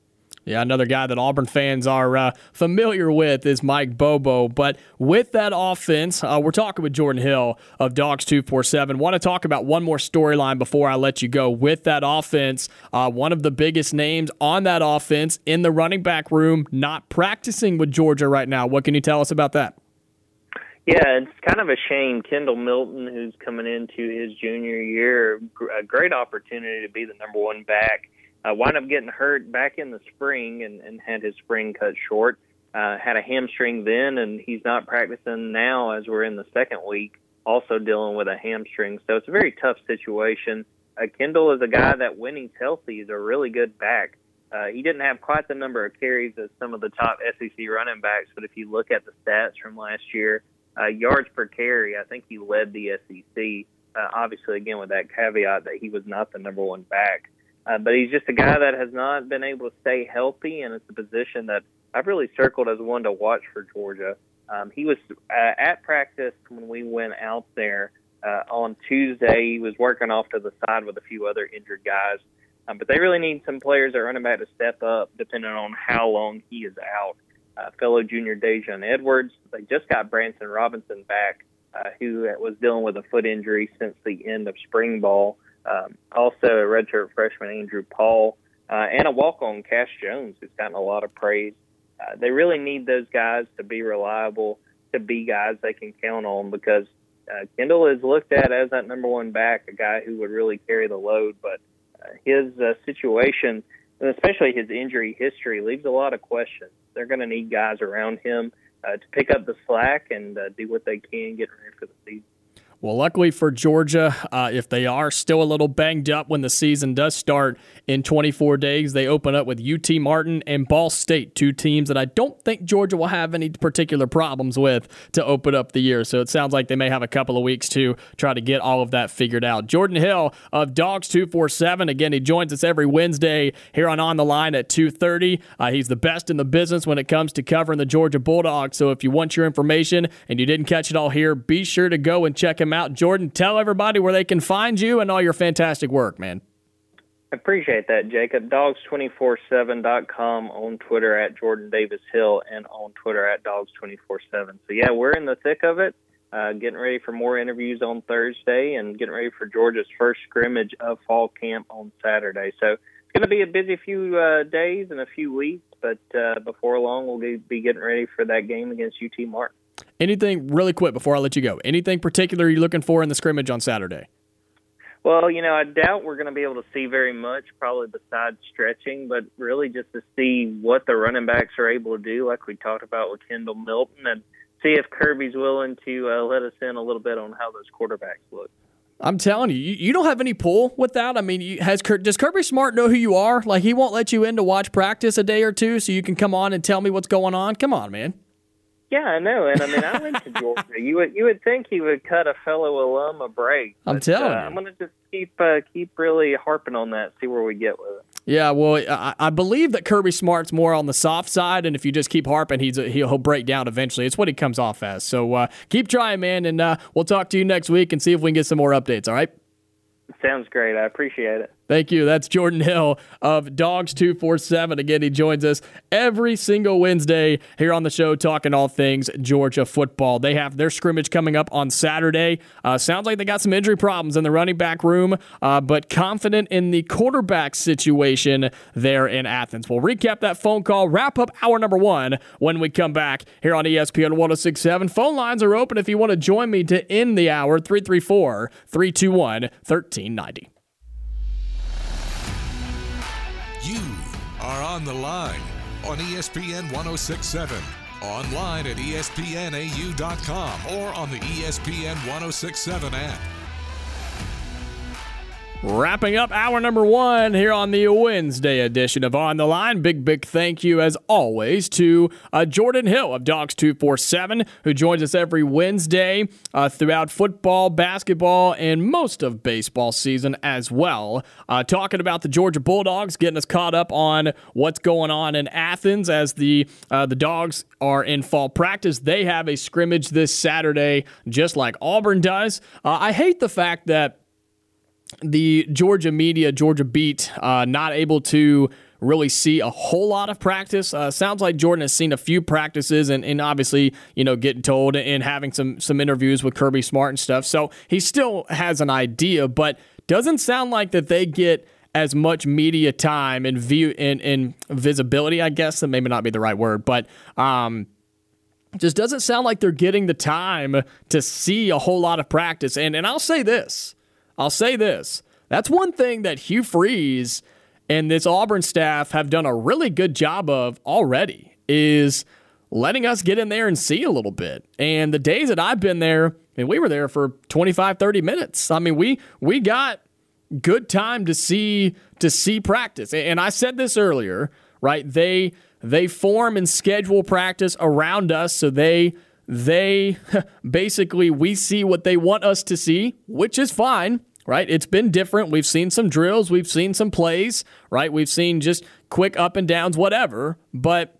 Yeah, another guy that Auburn fans are uh, familiar with is Mike Bobo. But with that offense, uh, we're talking with Jordan Hill of Dawgs 247. Want to talk about one more storyline before I let you go. With that offense, uh, one of the biggest names on that offense in the running back room not practicing with Georgia right now. What can you tell us about that? Yeah, it's kind of a shame. Kendall Milton, who's coming into his junior year, a great opportunity to be the number one back uh, wound up getting hurt back in the spring and, and had his spring cut short. Uh, had a hamstring then, and he's not practicing now as we're in the second week, also dealing with a hamstring. So it's a very tough situation. Uh, Kendall is a guy that, when he's healthy, is a really good back. Uh, he didn't have quite the number of carries as some of the top SEC running backs, but if you look at the stats from last year, uh, yards per carry, I think he led the SEC. Uh, obviously, again, with that caveat that he was not the number one back. Uh, but he's just a guy that has not been able to stay healthy, and it's a position that I've really circled as one to watch for Georgia. Um, he was uh, at practice when we went out there uh, on Tuesday. He was working off to the side with a few other injured guys. Um, but they really need some players at running back to step up, depending on how long he is out. Uh, fellow junior Daijun Edwards. They just got Branson Robinson back, uh, who was dealing with a foot injury since the end of spring ball. Um, also, a redshirt freshman Andrew Paul uh, and a walk-on Cash Jones, who's gotten a lot of praise. Uh, they really need those guys to be reliable, to be guys they can count on because uh, Kendall is looked at as that number one back, a guy who would really carry the load. But uh, his uh, situation, and especially his injury history, leaves a lot of questions. They're going to need guys around him uh, to pick up the slack and uh, do what they can get ready for the season. Well, luckily for Georgia, uh, if they are still a little banged up when the season does start in 24 days, they open up with UT Martin and Ball State, two teams that I don't think Georgia will have any particular problems with to open up the year. So it sounds like they may have a couple of weeks to try to get all of that figured out. Jordan Hill of Dawgs 247, again, he joins us every Wednesday here on On the Line at 2:30. Uh, he's the best in the business when it comes to covering the Georgia Bulldogs. So if you want your information and you didn't catch it all here, be sure to go and check him out. Jordan, tell everybody where they can find you and all your fantastic work, man. I appreciate that, Jacob. Dawgs247.com on Twitter at Jordan Davis Hill and on Twitter at Dawgs247. So, yeah, we're in the thick of it, uh, getting ready for more interviews on Thursday and getting ready for Georgia's first scrimmage of fall camp on Saturday. So, it's going to be a busy few uh, days and a few weeks, but uh, before long, we'll be getting ready for that game against UT Martin. Anything really quick before I let you go? Anything particular you're looking for in the scrimmage on Saturday? Well, you know, I doubt we're going to be able to see very much, probably besides stretching, but really just to see what the running backs are able to do, like we talked about with Kendall Milton, and see if Kirby's willing to uh, let us in a little bit on how those quarterbacks look. I'm telling you, you, you don't have any pull with that. I mean, you, has does Kirby Smart know who you are? Like, he won't let you in to watch practice a day or two so you can come on and tell me what's going on. Come on, man. Yeah, I know, and I mean, I went to Georgia. You would you would think he would cut a fellow alum a break. I'm telling uh, you, I'm going to just keep uh, keep really harping on that, see where we get with it. Yeah, well, I, I, believe that Kirby Smart's more on the soft side, and if you just keep harping, he's a, he'll break down eventually. It's what he comes off as. So uh, keep trying, man, and uh, we'll talk to you next week and see if we can get some more updates. All right. Sounds great. I appreciate it. Thank you. That's Jordan Hill of Dawgs 247. Again, he joins us every single Wednesday here on the show talking all things Georgia football. They have their scrimmage coming up on Saturday. Uh, sounds like they got some injury problems in the running back room, uh, but confident in the quarterback situation there in Athens. We'll recap that phone call, wrap up hour number one when we come back here on ESPN 1067. Phone lines are open if you want to join me to end the hour 334 321 1390. Are on the line on ESPN 1067, online at espnau.com, or on the ESPN 1067 app. Wrapping up hour number one here on the Wednesday edition of On the Line. Big, big thank you, as always, to uh, Jordan Hill of Dawgs 247, who joins us every Wednesday uh, throughout football, basketball, and most of baseball season as well. Uh, talking about the Georgia Bulldogs, getting us caught up on what's going on in Athens as the, uh, the Dogs are in fall practice. They have a scrimmage this Saturday, just like Auburn does. Uh, I hate the fact that the Georgia media, Georgia beat, uh, not able to really see a whole lot of practice. Uh, sounds like Jordan has seen a few practices and, and obviously, you know, getting told and having some some interviews with Kirby Smart and stuff. So he still has an idea, but doesn't sound like that they get as much media time and view and, and visibility, I guess. That maybe not be the right word, but um, just doesn't sound like they're getting the time to see a whole lot of practice. And and I'll say this. I'll say this. That's one thing that Hugh Freeze and this Auburn staff have done a really good job of already is letting us get in there and see a little bit. And the days that I've been there, and we were there for 25 30 minutes. I mean, we we got good time to see to see practice. And I said this earlier, right? They they form and schedule practice around us so they they basically we see what they want us to see, which is fine, right? It's been different. We've seen some drills, we've seen some plays, right? We've seen just quick up and downs, whatever. But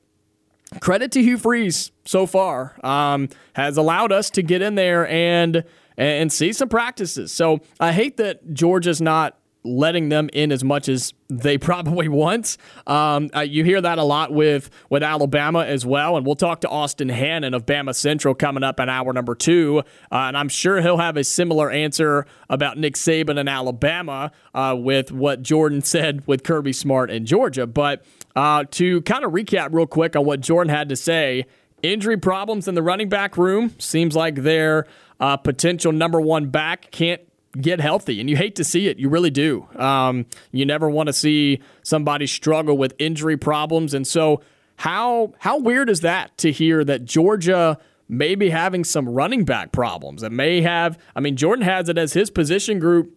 credit to Hugh Freeze so far um, has allowed us to get in there and and see some practices. So I hate that Georgia's not letting them in as much as they probably want. Um, uh, you hear that a lot with with Alabama as well, and we'll talk to Austin Hannon of Bama Central coming up in hour number two, uh, and I'm sure he'll have a similar answer about Nick Saban and Alabama uh, with what Jordan said with Kirby Smart and Georgia. But uh, to kind of recap real quick on what Jordan had to say. Injury problems in the running back room. Seems like their uh, potential number one back can't get healthy, and you hate to see it. You really do. Um, you never want to see somebody struggle with injury problems, and so how how weird is that to hear that Georgia may be having some running back problems? that may have. I mean, Jordan has it as his position group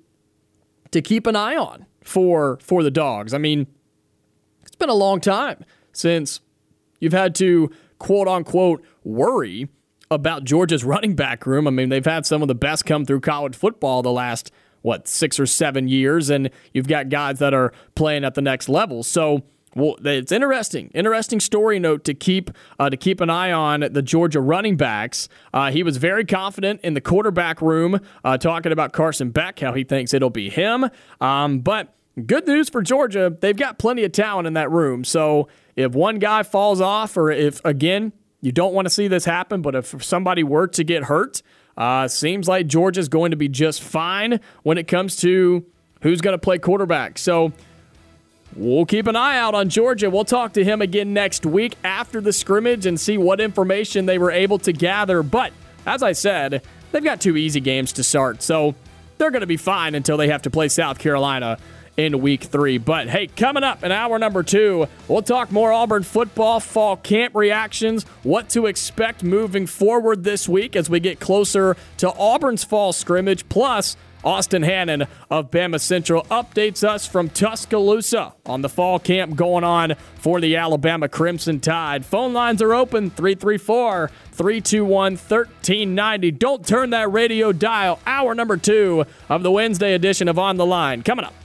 to keep an eye on for for the dogs. I mean, it's been a long time since you've had to quote unquote worry about Georgia's running back room. I mean, they've had some of the best come through college football the last what six or seven years, and you've got guys that are playing at the next level. So. Well, it's interesting. Interesting story note to keep uh, to keep an eye on the Georgia running backs. Uh, he was very confident in the quarterback room, uh, talking about Carson Beck, how he thinks it'll be him. Um, but good news for Georgia, they've got plenty of talent in that room. So if one guy falls off, or if again you don't want to see this happen, but if somebody were to get hurt, uh, seems like Georgia's going to be just fine when it comes to who's going to play quarterback. So We'll keep an eye out on Georgia. We'll talk to him again next week after the scrimmage and see what information they were able to gather. But as I said, they've got two easy games to start, so they're going to be fine until they have to play South Carolina in week three. But hey, coming up in hour number two, we'll talk more Auburn football fall camp reactions, what to expect moving forward this week as we get closer to Auburn's fall scrimmage, plus Austin Hannon of Bama Central updates us from Tuscaloosa on the fall camp going on for the Alabama Crimson Tide. Phone lines are open 334 321 1390. Don't turn that radio dial. Hour number two of the Wednesday edition of On the Line. Coming up.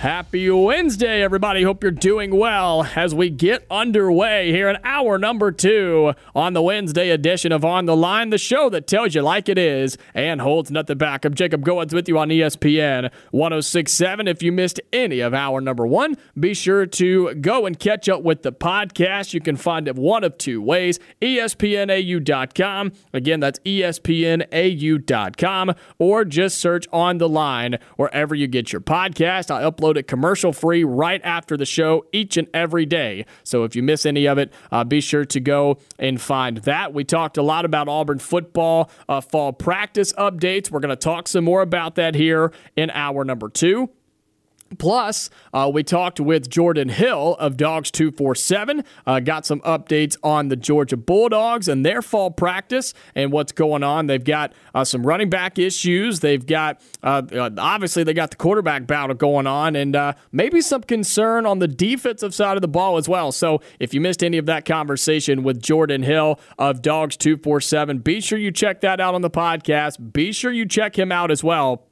Happy Wednesday, everybody. Hope you're doing well as we get underway here in hour number two on the Wednesday edition of On the Line, the show that tells you like it is and holds nothing back. I'm Jacob Goins with you on ESPN 1067. If you missed any of hour number one, be sure to go and catch up with the podcast. You can find it one of two ways ESPNAU.com. Again, that's ESPNAU.com, or just search On the Line wherever you get your podcast. I upload it commercial free right after the show each and every day. So if you miss any of it, uh, be sure to go and find that. We talked a lot about Auburn football uh, fall practice updates. We're going to talk some more about that here in hour number two. Plus, uh, we talked with Jordan Hill of Dawgs 247. Uh, got some updates on the Georgia Bulldogs and their fall practice and what's going on. They've got uh, some running back issues. They've got, uh, uh, obviously, they got the quarterback battle going on and uh, maybe some concern on the defensive side of the ball as well. So, if you missed any of that conversation with Jordan Hill of Dawgs 247, be sure you check that out on the podcast. Be sure you check him out as well.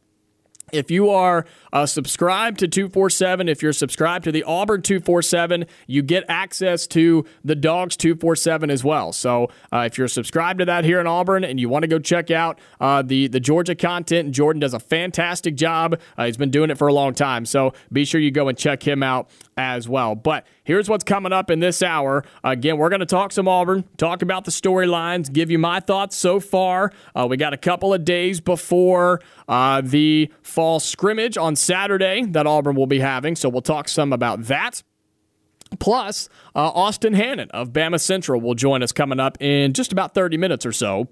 If you are uh, subscribed to 247, if you're subscribed to the Auburn 247, you get access to the Dawgs 247 as well. So uh, if you're subscribed to that here in Auburn and you want to go check out uh, the, the Georgia content, Jordan does a fantastic job. Uh, he's been doing it for a long time. So be sure you go and check him out as well. But here's what's coming up in this hour. Again, we're going to talk some Auburn, talk about the storylines, give you my thoughts so far. Uh, we got a couple of days before uh, the fall scrimmage on Saturday that Auburn will be having, so we'll talk some about that. Plus, uh, Austin Hannon of Bama Central will join us coming up in just about 30 minutes or so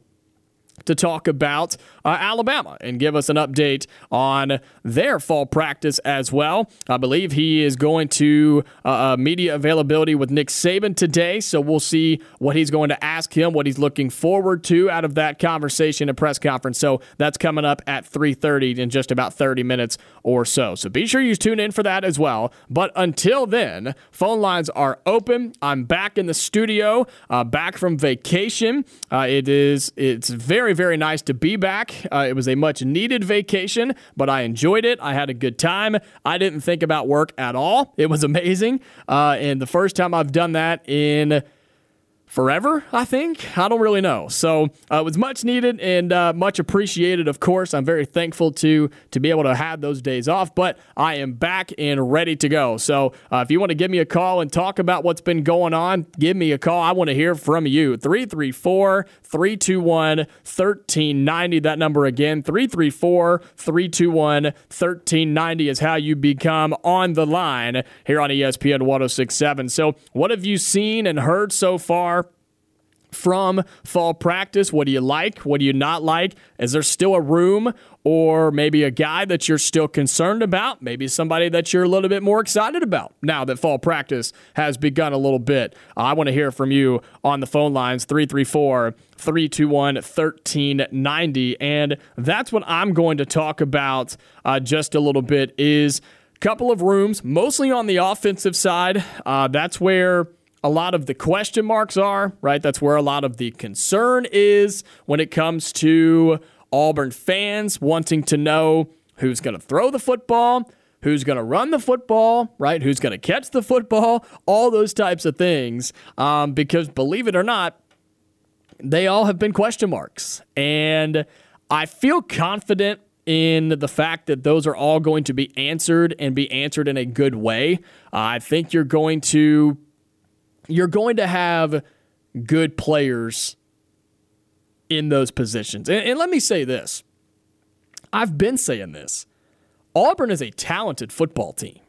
to talk about uh, Alabama and give us an update on their fall practice as well. I believe he is going to uh, uh, media availability with Nick Saban today, so we'll see what he's going to ask him, what he's looking forward to out of that conversation and press conference. So that's coming up at 3:30 in just about 30 minutes or so. So be sure you tune in for that as well. But until then, phone lines are open. I'm back in the studio, uh, back from vacation. Uh, it is it's very very nice to be back. Uh, it was a much needed vacation, but I enjoyed it. I had a good time. I didn't think about work at all. It was amazing. Uh, and the first time I've done that in forever, I think. I don't really know. So uh, it was much needed and uh, much appreciated, of course. I'm very thankful to to be able to have those days off, but I am back and ready to go. So uh, if you want to give me a call and talk about what's been going on, give me a call. I want to hear from you. 334 321 1390. That number again, 334 321 1390 is how you become on the line here on ESPN 1067. So, what have you seen and heard so far? From fall practice? What do you like? What do you not like? Is there still a room or maybe a guy that you're still concerned about, maybe somebody that you're a little bit more excited about now that fall practice has begun a little bit. I want to hear from you on the phone lines 334 321 1390. And that's what I'm going to talk about uh, just a little bit is a couple of rooms, mostly on the offensive side. Uh, that's where a lot of the question marks are, right? That's where a lot of the concern is when it comes to Auburn fans wanting to know who's going to throw the football, who's going to run the football, right? Who's going to catch the football, all those types of things. Um, because believe it or not, they all have been question marks. And I feel confident in the fact that those are all going to be answered and be answered in a good way. Uh, I think you're going to you're going to have good players in those positions. And, and let me say this I've been saying this Auburn is a talented football team.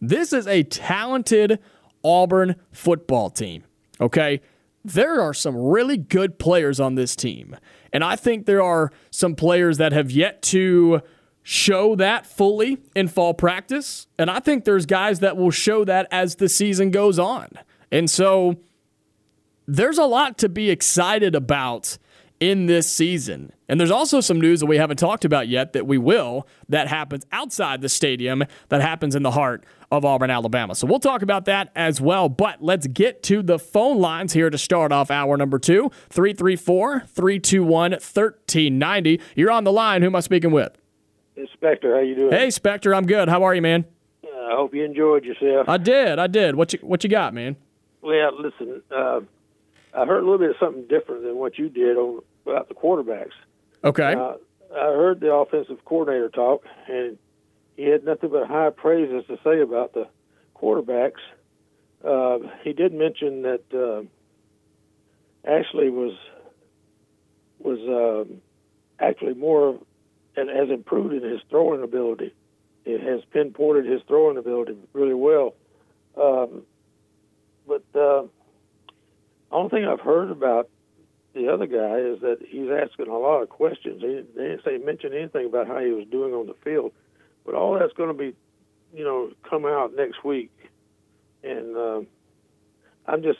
This is a talented Auburn football team. Okay. There are some really good players on this team. And I think there are some players that have yet to show that fully in fall practice. And I think there's guys that will show that as the season goes on. And so there's a lot to be excited about in this season. And there's also some news that we haven't talked about yet that we will that happens outside the stadium, that happens in the heart of Auburn, Alabama. So we'll talk about that as well. But let's get to the phone lines here to start off hour number two 334 321 1390. You're on the line. Who am I speaking with? Spectre, how you doing? Hey, Spectre, I'm good. How are you, man? Uh, I hope you enjoyed yourself. I did. I did. What you What you got, man? Well, listen, uh, I heard a little bit of something different than what you did on about the quarterbacks. Okay. Uh, I heard the offensive coordinator talk, and he had nothing but high praises to say about the quarterbacks. Uh, he did mention that uh, Ashley was was uh, actually more and has improved in his throwing ability. It has pinpointed his throwing ability really well. Um, but uh, only thing I've heard about the other guy is that he's asking a lot of questions. He, they didn't say mention anything about how he was doing on the field, but all that's going to be, you know, come out next week. And uh, I'm just,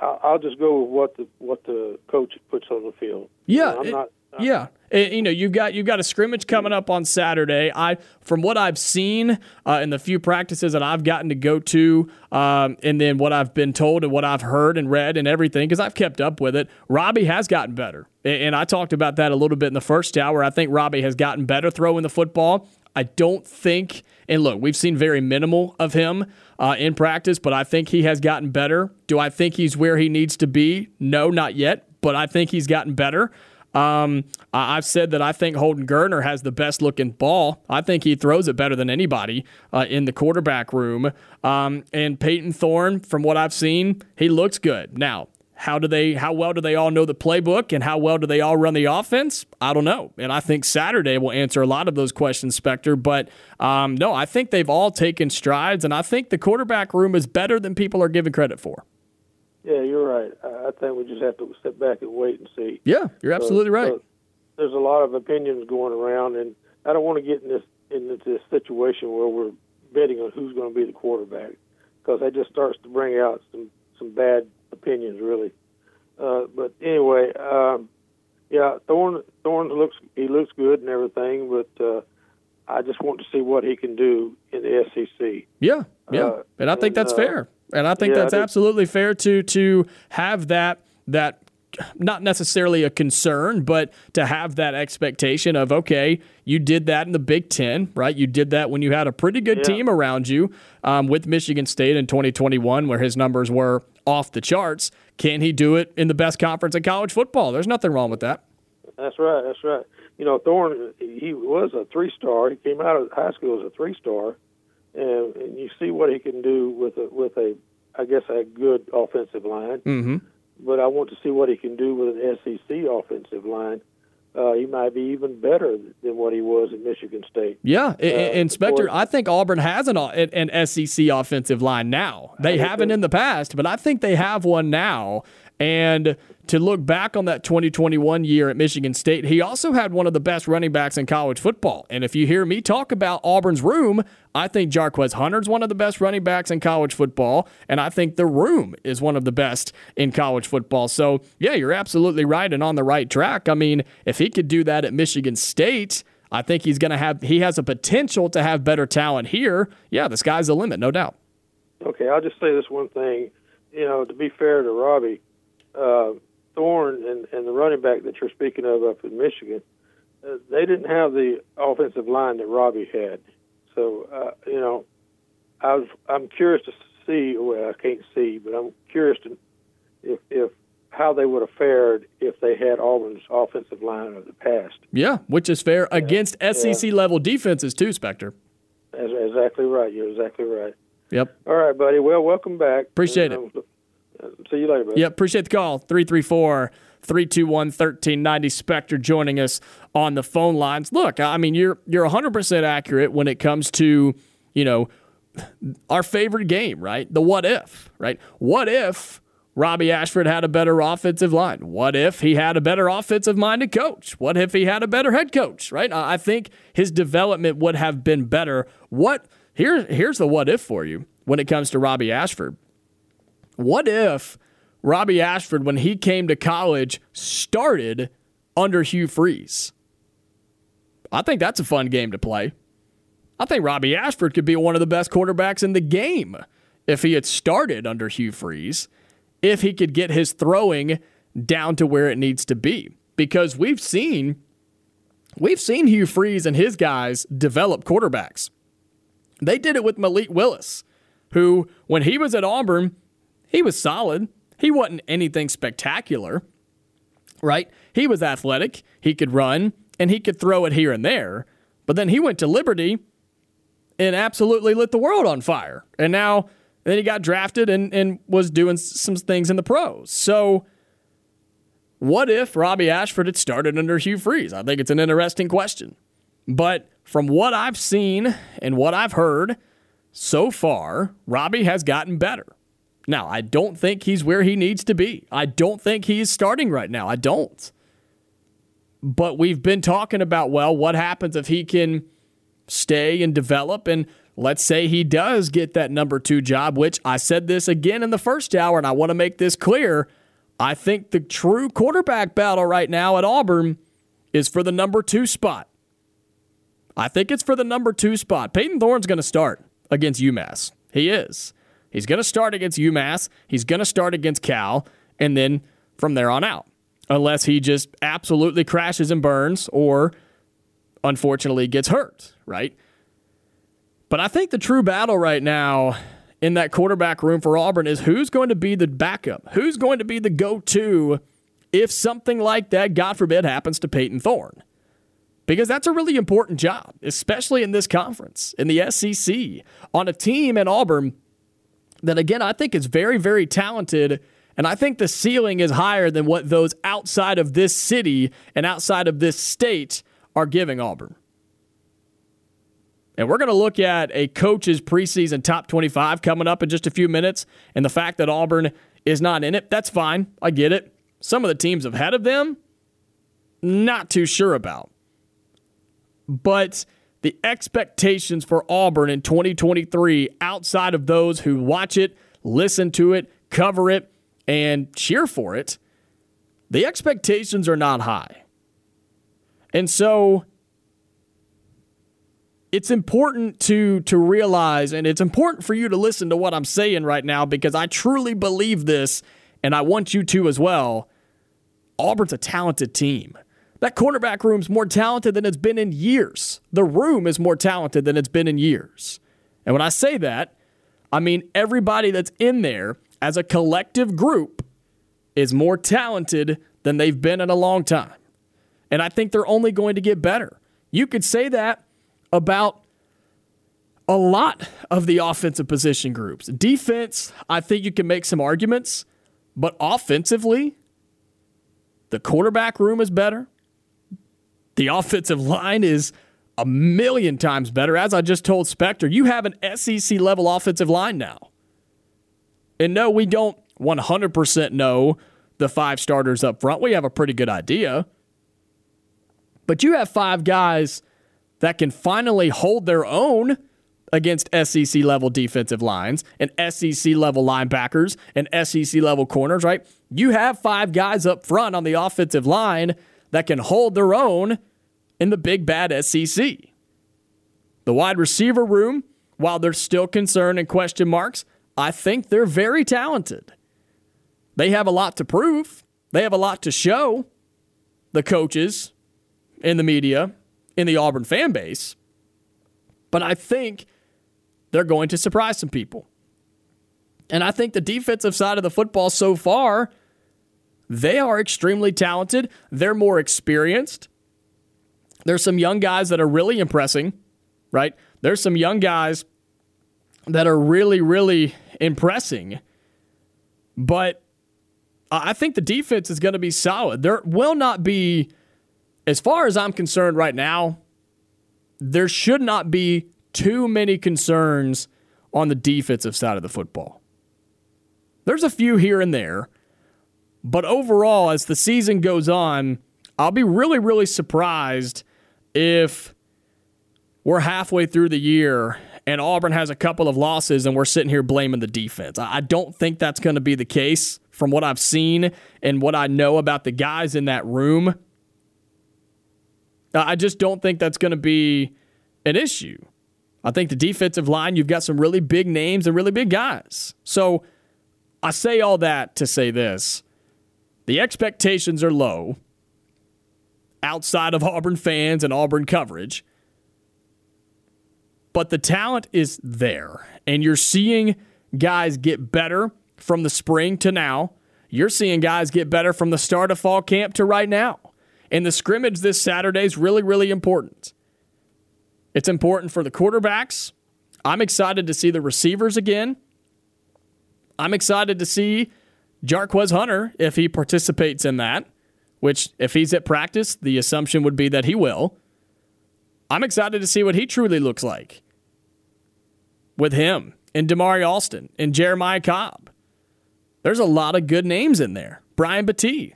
I'll just go with what the what the coach puts on the field. Yeah, you know, I'm it, not. Yeah, it, you know you've got you've got a scrimmage coming up on Saturday. I from what I've seen uh, in the few practices that I've gotten to go to, um, and then what I've been told and what I've heard and read and everything, because I've kept up with it. Robbie has gotten better, and, and I talked about that a little bit in the first hour. I think Robbie has gotten better throwing the football. I don't think, and look, we've seen very minimal of him uh, in practice, but I think he has gotten better. Do I think he's where he needs to be? No, not yet, but I think he's gotten better. Um, I've said that I think Holden Geriner has the best looking ball. I think he throws it better than anybody uh, in the quarterback room. Um, and Payton Thorne, from what I've seen, he looks good. Now, how do they how well do they all know the playbook and how well do they all run the offense? I don't know. And I think Saturday will answer a lot of those questions, Spectre. But um, no, I think they've all taken strides, and I think the quarterback room is better than people are giving credit for. Yeah, you're right. I think we just have to sit back and wait and see. Yeah, you're absolutely So- right. so there's a lot of opinions going around, and I don't want to get in this into this situation where we're betting on who's going to be the quarterback because that just starts to bring out some some bad opinions, really. Uh, but anyway, um, yeah, Thorn Thorne looks he looks good and everything, but uh, I just want to see what he can do in the SEC. Yeah, yeah, Uh, and I think and, that's uh, fair, and I think yeah, that's absolutely fair to to have that that not necessarily a concern, but to have that expectation of okay, you did that in the Big Ten, right? You did that when you had a pretty good Yeah. team around you um, with Michigan State in 2021, where his numbers were off the charts. Can he do it in the best conference in college football? There's nothing wrong with that. That's right. That's right. You know, Thorne, he was a three star. He came out of high school as a three star, and, and you see what he can do with a with a, I guess, a good offensive line. Mm-hmm. But I want to see what he can do with an SEC offensive line. Uh, he might be even better than what he was at Michigan State. Yeah, Uh, Inspector, I think Auburn has an an SEC offensive line now. They haven't in the past, but I think they have one now. And to look back on that 2021 year at Michigan State, he also had one of the best running backs in college football. And if you hear me talk about Auburn's room, I think Jarquez Hunter's one of the best running backs in college football, and I think the room is one of the best in college football. So, yeah, you're absolutely right and on the right track. I mean, if he could do that at Michigan State, I think he's going to have he has a potential to have better talent here. Yeah, the sky's the limit, no doubt. Okay, I'll just say this one thing. You know, to be fair to Robbie, uh, Thorne and, and the running back that you're speaking of up in Michigan, uh, they didn't have the offensive line that Robbie had. So, uh, you know, I was I'm curious to see. Well, I can't see, but I'm curious to if if how they would have fared if they had Auburn's offensive line of the past. Yeah, which is fair yeah. against SEC yeah. level defenses too, Spectre. That's exactly right. You're exactly right. Yep. All right, buddy. Well, welcome back. Appreciate and, it. Um, see you later, buddy. Yep. Appreciate the call. 334 321 1390. Spectre joining us on the phone lines. Look, I mean, you're you're 100% accurate when it comes to, you know, our favorite game, right? The what if, right? What if Robbie Ashford had a better offensive line? What if he had a better offensive minded coach? What if he had a better head coach, right? I think his development would have been better. What here, here's the what if for you when it comes to Robbie Ashford. What if Robbie Ashford, when he came to college, started under Hugh Freeze? I think that's a fun game to play. I think Robbie Ashford could be one of the best quarterbacks in the game if he had started under Hugh Freeze, if he could get his throwing down to where it needs to be. Because we've seen we've seen Hugh Freeze and his guys develop quarterbacks. They did it with Malik Willis, who, when he was at Auburn, he was solid. He wasn't anything spectacular, right? He was athletic, he could run, and he could throw it here and there. But then he went to Liberty and absolutely lit the world on fire. And now, then he got drafted and, and was doing some things in the pros. So, what if Robbie Ashford had started under Hugh Freeze? I think it's an interesting question. But from what I've seen and what I've heard so far, Robbie has gotten better. Now, I don't think he's where he needs to be. I don't think he's starting right now. I don't. But we've been talking about, well, what happens if he can stay and develop? And let's say he does get that number two job, which I said this again in the first hour, and I want to make this clear. I think the true quarterback battle right now at Auburn is for the number two spot. I think it's for the number two spot. Payton Thorne's going to start against UMass. He is. He's going to start against UMass. He's going to start against Cal, and then from there on out, unless he just absolutely crashes and burns or unfortunately gets hurt, right? But I think the true battle right now in that quarterback room for Auburn is who's going to be the backup? Who's going to be the go to if something like that, God forbid, happens to Payton Thorne? because that's a really important job, especially in this conference, in the SEC, on a team in Auburn that, again, I think is very, very talented. And I think the ceiling is higher than what those outside of this city and outside of this state are giving Auburn. And we're going to look at a coach's preseason top 25 coming up in just a few minutes. And the fact that Auburn is not in it, that's fine. I get it. Some of the teams ahead of them, not too sure about but the expectations for Auburn in 2023, outside of those who watch it, listen to it, cover it, and cheer for it, the expectations are not high. And so it's important to to realize and it's important for you to listen to what I'm saying right now because I truly believe this and I want you to as well. Auburn's a talented team. That quarterback room's more talented than it's been in years. The room is more talented than it's been in years. And when I say that, I mean everybody that's in there as a collective group is more talented than they've been in a long time. And I think they're only going to get better. You could say that about a lot of the offensive position groups. Defense, I think you can make some arguments, but offensively, the quarterback room is better. The offensive line is a million times better. As I just told Spectre, you have an SEC level offensive line now. And no, we don't 100% know the five starters up front. We have a pretty good idea. But you have five guys that can finally hold their own against SEC level defensive lines and SEC level linebackers and SEC level corners, right? You have five guys up front on the offensive line that can hold their own in the big bad SEC. The wide receiver room, while there's still concern and question marks, I think they're very talented. They have a lot to prove, they have a lot to show the coaches in the media, in the Auburn fan base. But I think they're going to surprise some people. And I think the defensive side of the football so far, they are extremely talented. They're more experienced. There's some young guys that are really impressing, right? There's some young guys that are really, really impressing. But I think the defense is going to be solid. There will not be, as far as I'm concerned right now, there should not be too many concerns on the defensive side of the football. There's a few here and there, but overall, as the season goes on, I'll be really, really surprised if we're halfway through the year and Auburn has a couple of losses and we're sitting here blaming the defense. I don't think that's going to be the case from what I've seen and what I know about the guys in that room. I just don't think that's going to be an issue. I think the defensive line, you've got some really big names and really big guys. So I say all that to say this the expectations are low outside of Auburn fans and Auburn coverage, but the talent is there. And you're seeing guys get better from the spring to now. You're seeing guys get better from the start of fall camp to right now. And the scrimmage this Saturday is really, really important. It's important for the quarterbacks. I'm excited to see the receivers again. I'm excited to see Jarquez Hunter if he participates in that, which, if he's at practice, the assumption would be that he will. I'm excited to see what he truly looks like with him and Damari Alston and Jeremiah Cobb. There's a lot of good names in there. Brian Battie.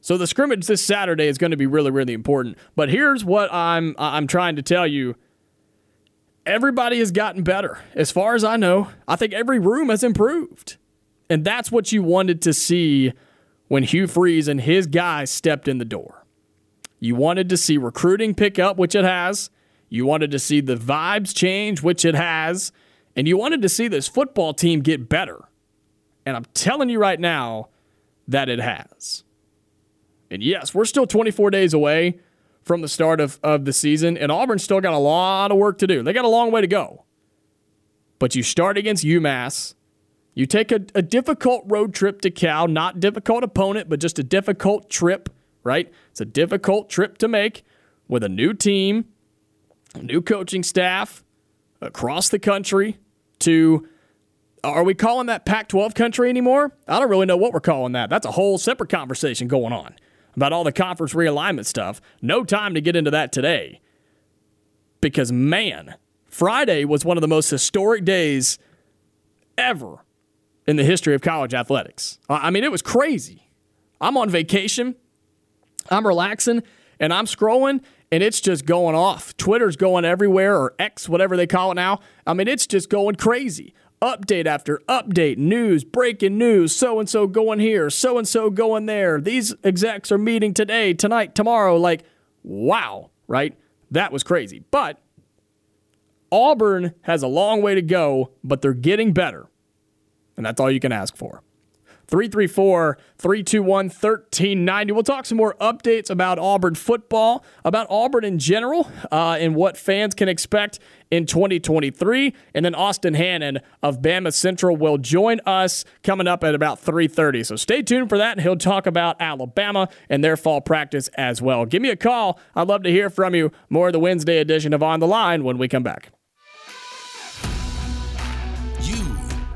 So the scrimmage this Saturday is going to be really, really important. But here's what I'm I'm trying to tell you. Everybody has gotten better. As far as I know, I think every room has improved. And that's what you wanted to see when Hugh Freeze and his guys stepped in the door. You wanted to see recruiting pick up, which it has. You wanted to see the vibes change, which it has. And you wanted to see this football team get better. And I'm telling you right now that it has. And yes, we're still 24 days away from the start of, of the season, and Auburn's still got a lot of work to do. They got a long way to go. But you start against UMass. You take a, a difficult road trip to Cal, not difficult opponent, but just a difficult trip, right? It's a difficult trip to make with a new team, a new coaching staff across the country to are we calling that Pac 12 country anymore? I don't really know what we're calling that. That's a whole separate conversation going on about all the conference realignment stuff. No time to get into that today. Because, man, Friday was one of the most historic days ever in the history of college athletics. I mean, it was crazy. I'm on vacation, I'm relaxing, and I'm scrolling, and it's just going off. Twitter's going everywhere, or X, whatever they call it now. I mean, it's just going crazy update after update, news, breaking news, so and so going here, so and so going there. These execs are meeting today, tonight, tomorrow. Like, wow, right? That was crazy. But Auburn has a long way to go, but they're getting better. And that's all you can ask for. 334 321 1390. We'll talk some more updates about Auburn football, about Auburn in general, uh, and what fans can expect in 2023. And then Austin Hannon of Bama Central will join us coming up at about 3:30. So stay tuned for that, and he'll talk about Alabama and their fall practice as well. Give me a call. I'd love to hear from you. More of the Wednesday edition of On the Line when we come back.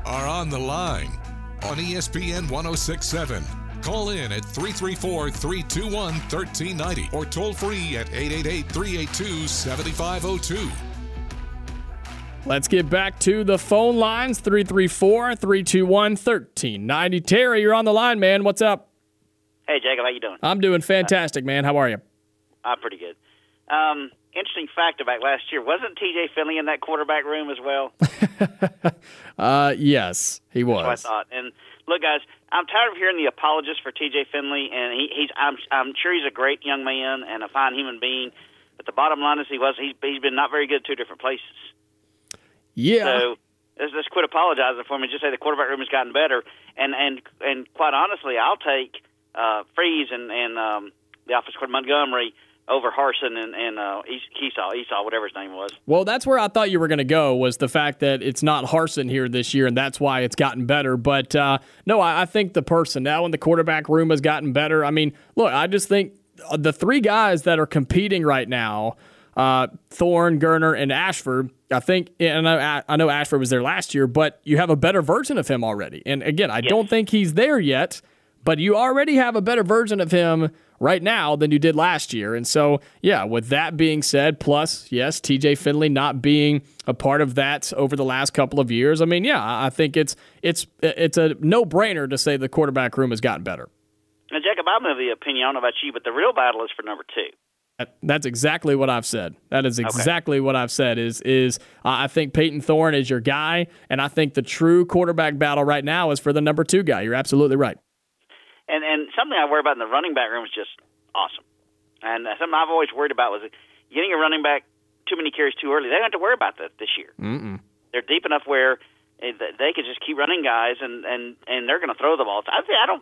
Are on the line on ESPN 1067. Call in at 334 321 1390 or toll free at 888 382 7502. Let's get back to the phone lines 334 321 1390. Terry, you're on the line, man. What's up? Hey, Jacob, how you doing? I'm doing fantastic, man. How are you? I'm pretty good. Um, interesting fact about last year wasn't T.J. Finley in that quarterback room as well? uh, yes, he was. That's what I thought. And look, guys, I'm tired of hearing the apologists for T.J. Finley, and he, he's I'm I'm sure he's a great young man and a fine human being, but the bottom line is he was he's he's been not very good two different places. Yeah. So let's, let's quit apologizing for him and just say the quarterback room has gotten better. And and and quite honestly, I'll take uh, Freeze and and um, the office coordinator Montgomery over Harsin and, and uh, Esau, Esau, whatever his name was. Well, that's where I thought you were going to go was the fact that it's not Harsin here this year, and that's why it's gotten better. But uh, no, I, I think the personnel in the quarterback room has gotten better. I mean, look, I just think the three guys that are competing right now – uh, Thorne, Geriner, and Ashford. I think, and I, I know Ashford was there last year, but you have a better version of him already. And again, I yes. don't think he's there yet, but you already have a better version of him right now than you did last year. And so, yeah, with that being said, plus, yes, TJ Finley not being a part of that over the last couple of years, I mean, yeah, I think it's it's it's a no brainer to say the quarterback room has gotten better. Now, Jacob, I'm of the opinion, I don't know about you, but the real battle is for number two. That's exactly what I've said. That is exactly okay. what I've said. Is is uh, I think Payton Thorne is your guy, and I think the true quarterback battle right now is for the number two guy. You're absolutely right. Something I worry about in the running back room is just awesome. And something I've always worried about was getting a running back too many carries too early. They don't have to worry about that this year. Mm-mm. They're deep enough where eh, they could just keep running guys, and and and they're going to throw the ball. I think I don't.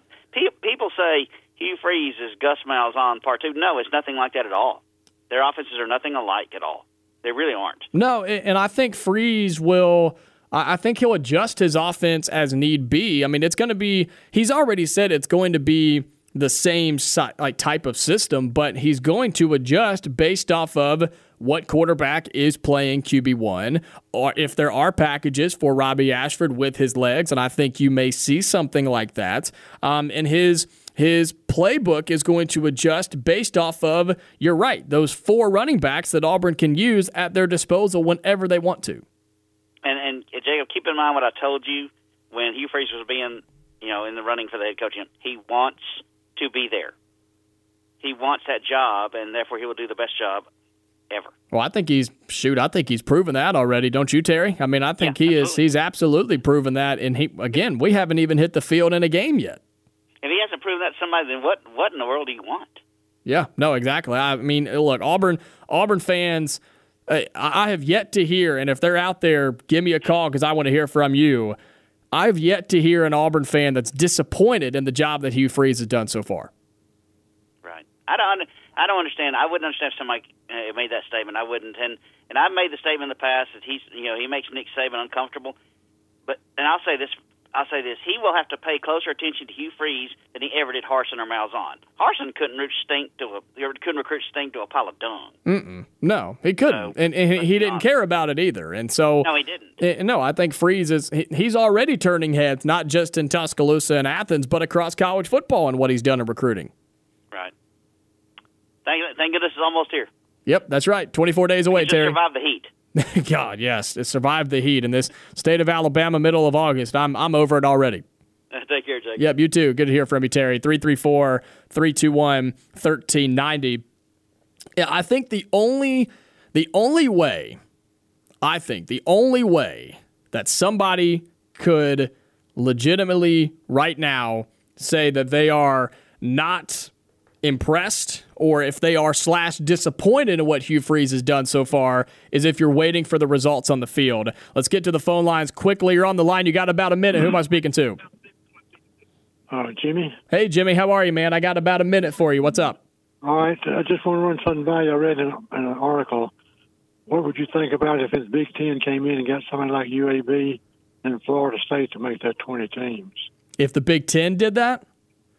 People say Hugh Freeze is Gus Malzahn part two. No, it's nothing like that at all. Their offenses are nothing alike at all. They really aren't. No, and I think Freeze will. I think he'll adjust his offense as need be. I mean, it's going to be. He's already said it's going to be the same like type of system, but he's going to adjust based off of what quarterback is playing QB1 or if there are packages for Robby Ashford with his legs and I think you may see something like that. Um, and his his playbook is going to adjust based off of, you're right, those four running backs that Auburn can use at their disposal whenever they want to. And, and Jacob, keep in mind what I told you when Hugh Freeze was being, you know, in the running for the head coaching. He wants to be there. He wants that job, and therefore he will do the best job ever. Well, I think he's shoot. I think he's proven that already, don't you, Terry? I mean, I think yeah, he absolutely. is. He's absolutely proven that. And he again, we haven't even hit the field in a game yet if he hasn't proven that to somebody, then what what in the world do you want? Yeah, no, exactly. I mean, look, Auburn Auburn fans. Uh, I have yet to hear, and if they're out there, give me a call because I want to hear from you. I've yet to hear an Auburn fan that's disappointed in the job that Hugh Freeze has done so far. Right. I don't. I don't understand. I wouldn't understand if somebody uh, made that statement. I wouldn't. And and I've made the statement in the past that he's you know he makes Nick Saban uncomfortable. But and I'll say this I'll say this: he will have to pay closer attention to Hugh Freeze than he ever did Harsin or Malzahn. Harsin couldn't recruit stink to a couldn't recruit stink to a pile of dung. Mm-mm. No, he couldn't, so, and, and he, he didn't care about it either. And so, no, he didn't. Eh, no, I think Freeze is he, he's already turning heads, not just in Tuscaloosa and Athens, but across college football and what he's done in recruiting. Right. Thank, thank goodness it's almost here. Yep, that's right. Twenty four days away, Terry. Survive the heat. God, yes, it survived the heat in this state of Alabama, middle of August. I'm I'm over it already. Take care, Jake. Yep, you too. Good to hear from you, Terry. 334 321 1390. Yeah, I think the only the only way I think the only way that somebody could legitimately right now say that they are not impressed or if they are slash disappointed in what Hugh Freeze has done so far is if you're waiting for the results on the field. Let's get to the phone lines quickly. You're on the line. You got about a minute. Who am I speaking to? Uh, Jimmy. Hey, Jimmy. How are you, man? I got about a minute for you. What's up? All right. I just want to run something by you. I read in, in an article. What would you think about if the Big Ten came in and got somebody like UAB and Florida State to make that 20 teams? If the Big Ten did that?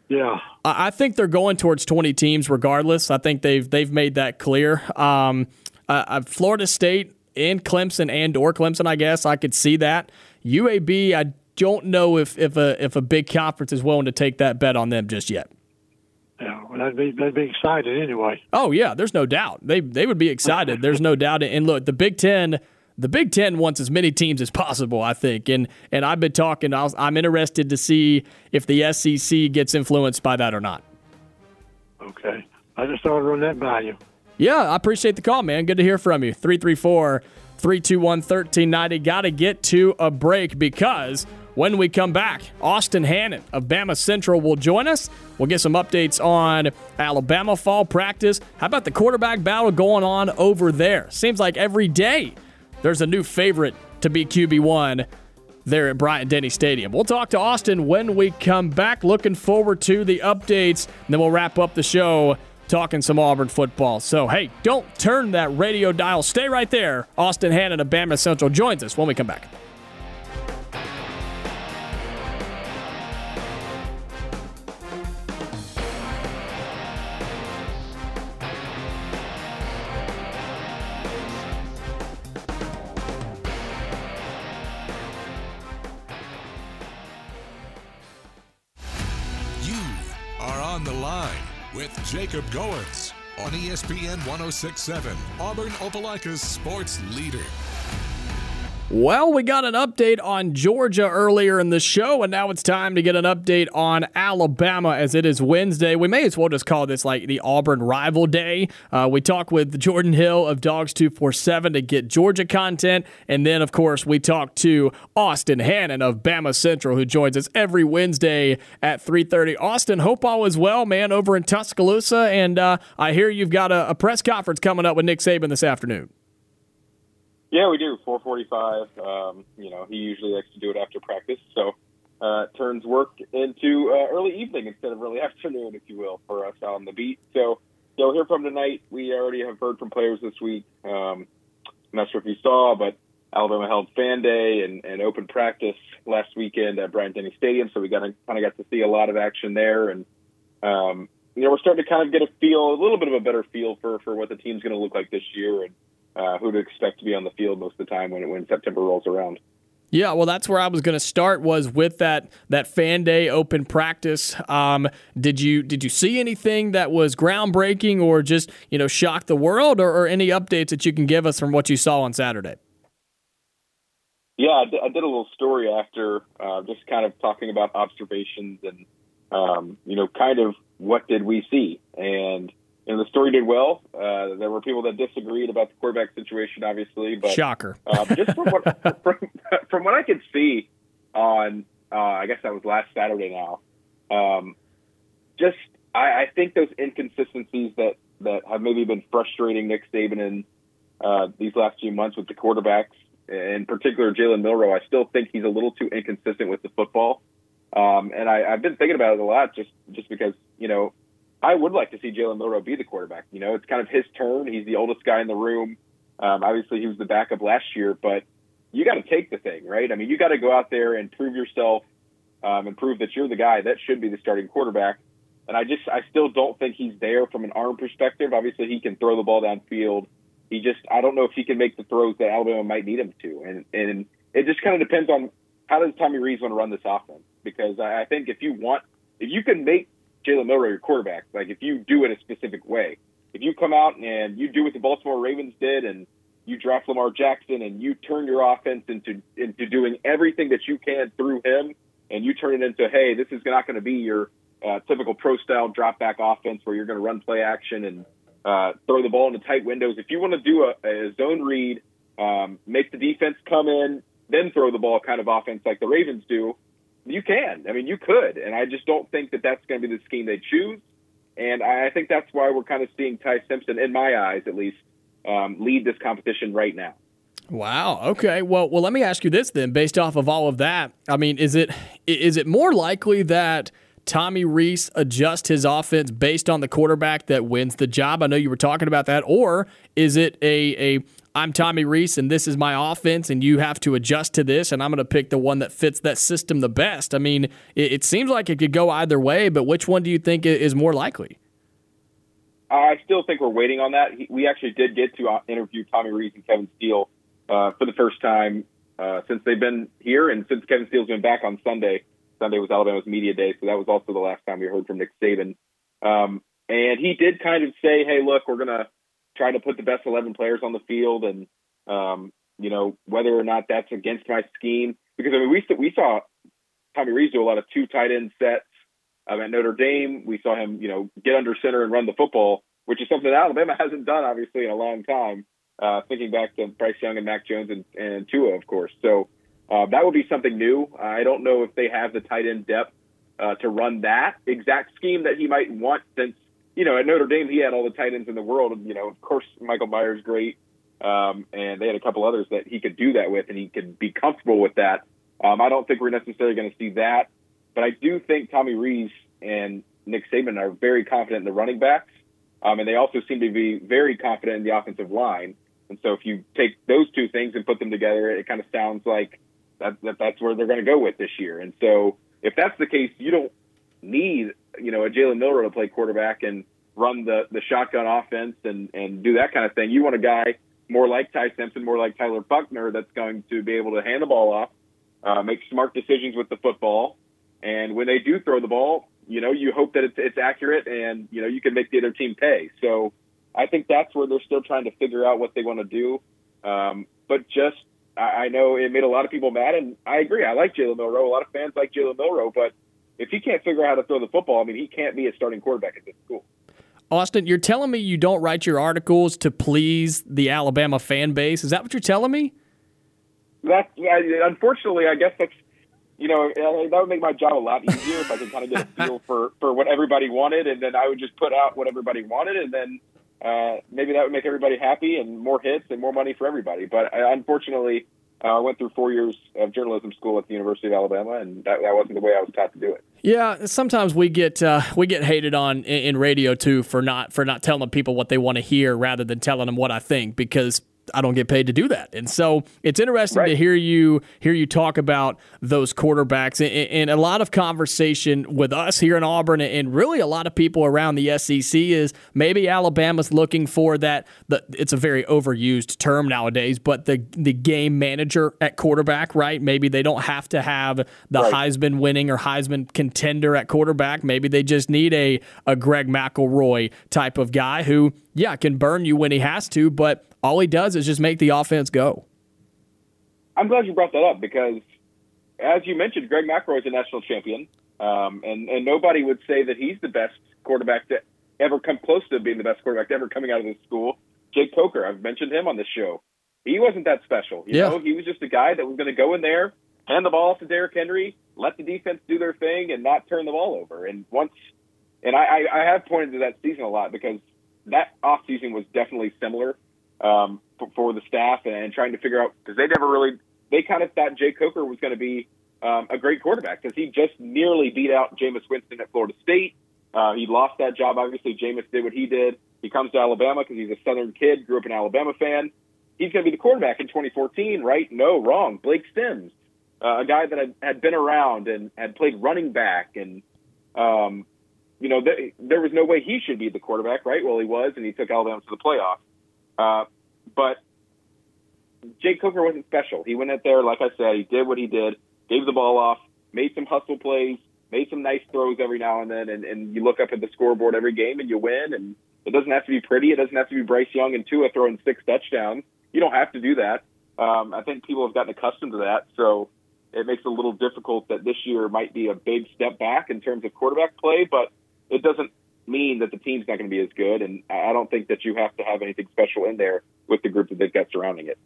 Yeah, I think they're going towards 20 teams regardless. I think they've they've made that clear. Um, uh, uh Florida State and Clemson and or Clemson, I guess I could see that. UAB, I don't know if if a if a big conference is willing to take that bet on them just yet. Yeah, well, that'd be that'd be excited anyway. Oh yeah, there's no doubt they they would be excited. there's no doubt. And look, the Big Ten the Big Ten wants as many teams as possible, I think. And and I've been talking. i am interested to see if the SEC gets influenced by that or not. Okay, I just thought I'd run that by you. Yeah, I appreciate the call, man. Good to hear from you. 334 321 1390. Got to get to a break because when we come back, Austin Hannon of Bama Central will join us. We'll get some updates on Alabama fall practice. How about the quarterback battle going on over there? Seems like every day there's a new favorite to be QB1 there at Bryant Denny Stadium. We'll talk to Austin when we come back. Looking forward to the updates. And then we'll wrap up the show talking some Auburn football. So, hey, don't turn that radio dial. Stay right there. Austin Hannon of Bama Central joins us when we come back. Jacob Goins on ESPN 1067, Auburn Opelika's sports leader. Well, we got an update on Georgia earlier in the show, and now it's time to get an update on Alabama as it is Wednesday. We may as well just call this like the Auburn Rival Day. Uh, we talk with Jordan Hill of Dawgs247 to get Georgia content, and then, of course, we talk to Austin Hannon of Bama Central, who joins us every Wednesday at 3.30. Austin, hope all is well, man, over in Tuscaloosa, and uh, I hear you've got a, a press conference coming up with Nick Saban this afternoon. Yeah, we do. 4:45. Um, you know, he usually likes to do it after practice, so uh, turns work into uh, early evening instead of early afternoon, if you will, for us on the beat. So you'll hear from tonight. We already have heard from players this week. Um, I'm not sure if you saw, but Alabama held fan day and, and open practice last weekend at Bryant Denny Stadium, so we got kind of got to see a lot of action there, and um, you know we're starting to kind of get a feel, a little bit of a better feel for for what the team's going to look like this year, and uh, who to expect to be on the field most of the time when when September rolls around. Yeah, well, that's where I was going to start. Was with that that fan day open practice. Um, did you did you see anything that was groundbreaking or just you know shock the world, or, or, any updates that you can give us from what you saw on Saturday? Yeah, I did, I did a little story after, uh, just kind of talking about observations and um, you know, kind of what did we see and know, the story did well. Uh, there were people that disagreed about the quarterback situation, obviously, but shocker. uh, just from what from, from, what I could see on, uh, I guess that was last Saturday now. Um, just I, I, think those inconsistencies that that have maybe been frustrating Nick Saban in uh, these last few months with the quarterbacks, in particular Jalen Milroe. I still think he's a little too inconsistent with the football. Um, and I, I've been thinking about it a lot, just just because you know I would like to see Jalen Milroe be the quarterback. You know, it's kind of his turn. He's the oldest guy in the room. Um, obviously, he was the backup last year, but you got to take the thing, right? I mean, you got to go out there and prove yourself um, and prove that you're the guy that should be the starting quarterback. And I just, I still don't think he's there from an arm perspective. Obviously, he can throw the ball downfield. He just, I don't know if he can make the throws that Alabama might need him to. And and it just kind of depends on how does Tommy Rees want to run this offense. Because I think if you want, if you can make Jalen Milroe your quarterback. Like if you do it a specific way, if you come out and you do what the Baltimore Ravens did and you draft Lamar Jackson and you turn your offense into into doing everything that you can through him, and you turn it into hey, this is not going to be your uh, typical pro style drop back offense where you're going to run play action and uh, throw the ball into tight windows. If you want to do a, a zone read, um, make the defense come in, then throw the ball kind of offense like the Ravens do, you can. I mean, you could, and I just don't think that that's going to be the scheme they choose. And I think that's why we're kind of seeing Ty Simpson, in my eyes at least, um, lead this competition right now. Wow. Okay. Well, well, let me ask you this then. Based off of all of that, I mean, is it is it more likely that Tommy Rees adjust his offense based on the quarterback that wins the job? I know you were talking about that, or is it a a I'm Tommy Rees and this is my offense and you have to adjust to this and I'm going to pick the one that fits that system the best. I mean, it, it, seems like it could go either way, but which one do you think is more likely? I still think we're waiting on that. We actually did get to uh, interview Tommy Rees and Kevin Steele uh, for the first time uh, since they've been here and since Kevin Steele's been back on Sunday. Sunday was Alabama's media day, so that was also the last time we heard from Nick Saban. Um, and he did kind of say, "Hey, look, we're gonna trying to put the best 11 players on the field and, um, you know, whether or not that's against my scheme. Because I mean, we we saw Tommy Rees do a lot of two tight end sets um, at Notre Dame. We saw him, you know, get under center and run the football, which is something that Alabama hasn't done obviously in a long time. Uh, thinking back to Bryce Young and Mac Jones and, and Tua, of course. So uh, that would be something new. I don't know if they have the tight end depth uh, to run that exact scheme that he might want since you know, at Notre Dame, he had all the tight ends in the world. You know, of course, Michael Myers great, um, and they had a couple others that he could do that with, and he could be comfortable with that. Um, I don't think we're necessarily going to see that, but I do think Tommy Rees and Nick Saban are very confident in the running backs, um, and they also seem to be very confident in the offensive line. And so, if you take those two things and put them together, it kind of sounds like that, that that's where they're going to go with this year. And so, if that's the case, you don't need you know a Jalen Milroe to play quarterback and run the the shotgun offense and and do that kind of thing. You want a guy more like Ty Simpson, more like Tyler Buchner, that's going to be able to hand the ball off, uh, make smart decisions with the football, and when they do throw the ball, you know you hope that it's, it's accurate and you know you can make the other team pay. So I think that's where they're still trying to figure out what they want to do. Um, but just I, I know it made a lot of people mad, and I agree. I like Jalen Milroe. A lot of fans like Jalen Milroe, but if he can't figure out how to throw the football, I mean, he can't be a starting quarterback at this school. Austin, you're telling me you don't write your articles to please the Alabama fan base. Is that what you're telling me? That unfortunately, I guess that's you know that would make my job a lot easier if I could kind of get a feel for for what everybody wanted, and then I would just put out what everybody wanted, and then uh, maybe that would make everybody happy and more hits and more money for everybody. But uh, unfortunately, I went through four years of journalism school at the University of Alabama, and that, that wasn't the way I was taught to do it. Yeah, sometimes we get uh, we get hated on in, in radio too for not for not telling people what they want to hear rather than telling them what I think because I don't get paid to do that. And so it's interesting right. to hear you hear you talk about those quarterbacks and, a lot of conversation with us here in Auburn and really a lot of people around the SEC is maybe Alabama's looking for that the, it's a very overused term nowadays, but the the game manager at quarterback, right? Maybe they don't have to have the right. Heisman winning or Heisman contender at quarterback. Maybe they just need a a Greg McElroy type of guy who yeah, can burn you when he has to, but all he does is just make the offense go. I'm glad you brought that up because, as you mentioned, Greg McElroy is a national champion, um, and and nobody would say that he's the best quarterback to ever come close to being the best quarterback ever coming out of this school. Jake Coker, I've mentioned him on this show. He wasn't that special. You yeah. know, he was just a guy that was going to go in there, hand the ball off to Derrick Henry, let the defense do their thing, and not turn the ball over. And once, and I, I have pointed to that season a lot because that offseason was definitely similar um, for, for, the staff and trying to figure out because they never really they kind of thought Jay Coker was going to be um, a great quarterback because he just nearly beat out Jameis Winston at Florida State. Uh, he lost that job. Obviously, Jameis did what he did. He comes to Alabama because he's a Southern kid, grew up an Alabama fan. He's going to be the quarterback in 2014, right? No, wrong. Blake Sims, uh, a guy that had, had been around and had played running back, and um, you know, th- there was no way he should be the quarterback, right? Well, he was, and he took Alabama to the playoffs. Uh, but Jake Coker wasn't special. He went out there, like I said, he did what he did, gave the ball off, made some hustle plays, made some nice throws every now and then, and, and you look up at the scoreboard every game and you win. And it doesn't have to be pretty. It doesn't have to be Bryce Young and Tua throwing six touchdowns. You don't have to do that. Um, I think people have gotten accustomed to that, so it makes it a little difficult that this year might be a big step back in terms of quarterback play, but it doesn't mean that the team's not going to be as good. And I don't think that you have to have anything special in there with the group that they've got surrounding it.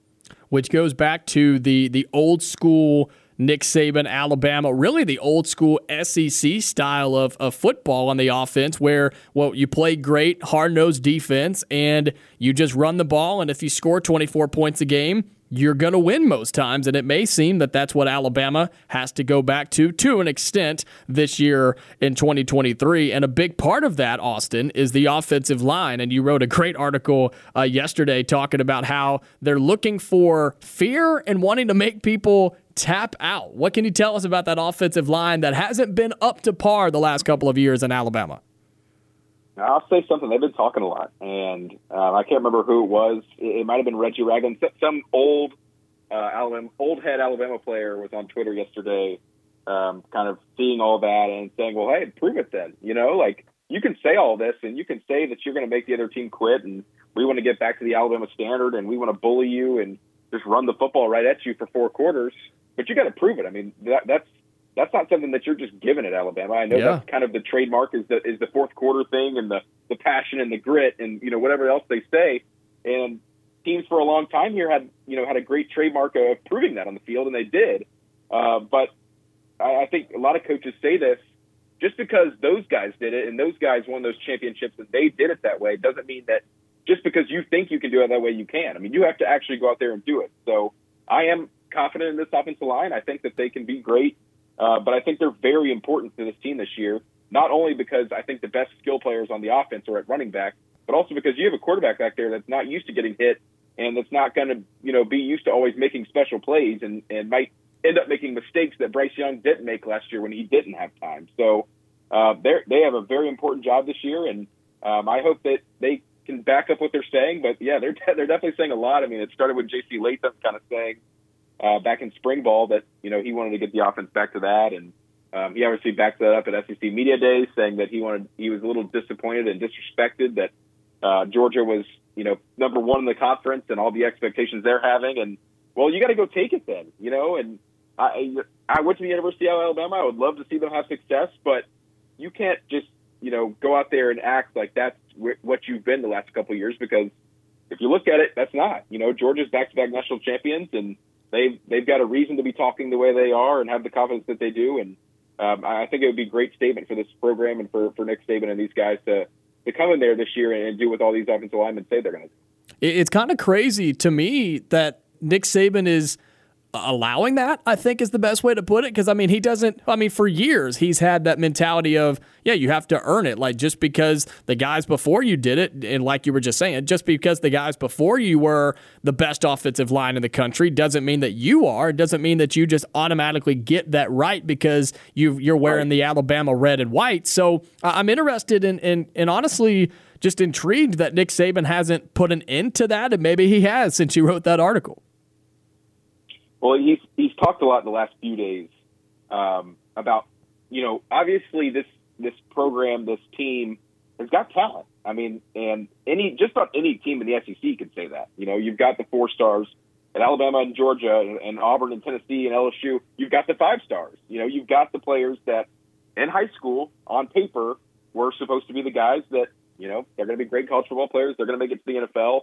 Which goes back to the the old school Nick Saban, Alabama, really the old school SEC style of, of football on the offense, where well you play great hard nosed defense and you just run the ball, and if you score 24 points a game, you're going to win most times. And it may seem that that's what Alabama has to go back to to an extent this year in 2023. And a big part of that, Austin, is the offensive line. And you wrote a great article uh, yesterday talking about how they're looking for fear and wanting to make people tap out. What can you tell us about that offensive line that hasn't been up to par the last couple of years in Alabama? I'll say something. They've been talking a lot, and um, I can't remember who it was. It, it might have been Reggie Ragland. Some old uh, Alabama, old head Alabama player was on Twitter yesterday, um, kind of seeing all that and saying, "Well, hey, prove it then." You know, like you can say all this, and you can say that you're going to make the other team quit, and we want to get back to the Alabama standard, and we want to bully you, and just run the football right at you for four quarters. But you got to prove it. I mean, that, that's that's not something that you're just given at Alabama. I know Yeah. that's kind of the trademark is the is the fourth quarter thing and the the passion and the grit and you know whatever else they say. And teams for a long time here had you know had a great trademark of proving that on the field, and they did. Uh, but I, I think a lot of coaches say this just because those guys did it and those guys won those championships and they did it that way doesn't mean that just because you think you can do it that way you can. I mean, you have to actually go out there and do it. So I am confident in this offensive line. I think that they can be great, uh, but I think they're very important to this team this year. Not only because I think the best skill players on the offense are at running back, but also because you have a quarterback back there that's not used to getting hit and that's not going to, you know, be used to always making special plays and, and might end up making mistakes that Bryce Young didn't make last year when he didn't have time. So uh, they have a very important job this year, and um, I hope that they can back up what they're saying. But yeah, they're they're definitely saying a lot. I mean, it started with J.C. Latham kind of saying uh, back in spring ball that you know he wanted to get the offense back to that, and um, he obviously backed that up at SEC media day, saying that he wanted he was a little disappointed and disrespected that uh, Georgia was you know number one in the conference and all the expectations they're having, and well, you got to go take it then, you know. And I I went to the University of Alabama. I would love to see them have success, but you can't just you know go out there and act like that's wh- what you've been the last couple of years because if you look at it, that's not. You know, Georgia's back-to-back national champions, and they've they've got a reason to be talking the way they are and have the confidence that they do. And um, I think it would be a great statement for this program and for for Nick Saban and these guys to to come in there this year and, and do what all these offensive linemen say they're going to do. It's kind of crazy to me that Nick Saban is allowing that, I think is the best way to put it. Because, I mean, he doesn't, I mean, for years, he's had that mentality of, yeah, you have to earn it. Like, just because the guys before you did it, and like you were just saying, just because the guys before you were the best offensive line in the country doesn't mean that you are. It doesn't mean that you just automatically get that right because you you're wearing the Alabama red and white. So I'm interested in, in, in honestly, just intrigued that Nick Saban hasn't put an end to that, and maybe he has since you wrote that article. Well, he's he's talked a lot in the last few days um, about you know obviously this this program this team has got talent. I mean, and any just about any team in the SEC can say that. You know, you've got the four stars at Alabama and Georgia and, and Auburn and Tennessee and LSU. You've got the five stars. You know, you've got the players that in high school on paper were supposed to be the guys that you know they're going to be great college football players. They're going to make it to the NFL,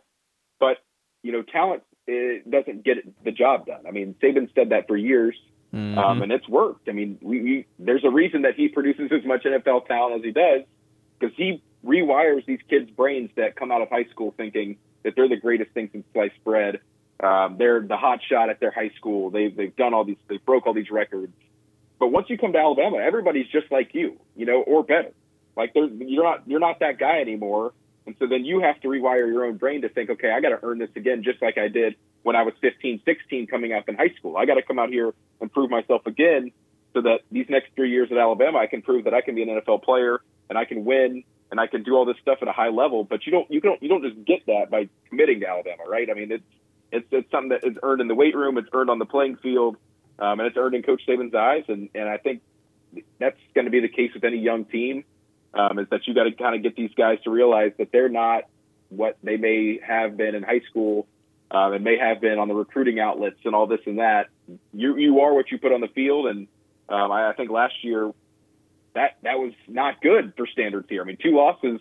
but you know, talent it doesn't get the job done. I mean, Saban said that for years, um, and it's worked. I mean, we, we there's a reason that he produces as much NFL talent as he does because he rewires these kids' brains that come out of high school thinking that they're the greatest thing since sliced bread. Um, they're the hot shot at their high school. They've they've done all these, they broke all these records. But once you come to Alabama, everybody's just like you, you know, or better. Like they're, you're not you're not that guy anymore. And so then you have to rewire your own brain to think, okay, I got to earn this again, just like I did when I was 15, 16 coming up in high school. I got to come out here and prove myself again so that these next three years at Alabama, I can prove that I can be an NFL player and I can win and I can do all this stuff at a high level. But you don't, you don't, you don't just get that by committing to Alabama, right? I mean, it's, it's, it's something that is earned in the weight room. It's earned on the playing field. Um, and it's earned in Coach Saban's eyes. And, and I think that's going to be the case with any young team um, is that you got to kind of get these guys to realize that they're not what they may have been in high school um, and may have been on the recruiting outlets and all this and that. You you are what you put on the field, and um, I, I think last year that that was not good for standards here. I mean, two losses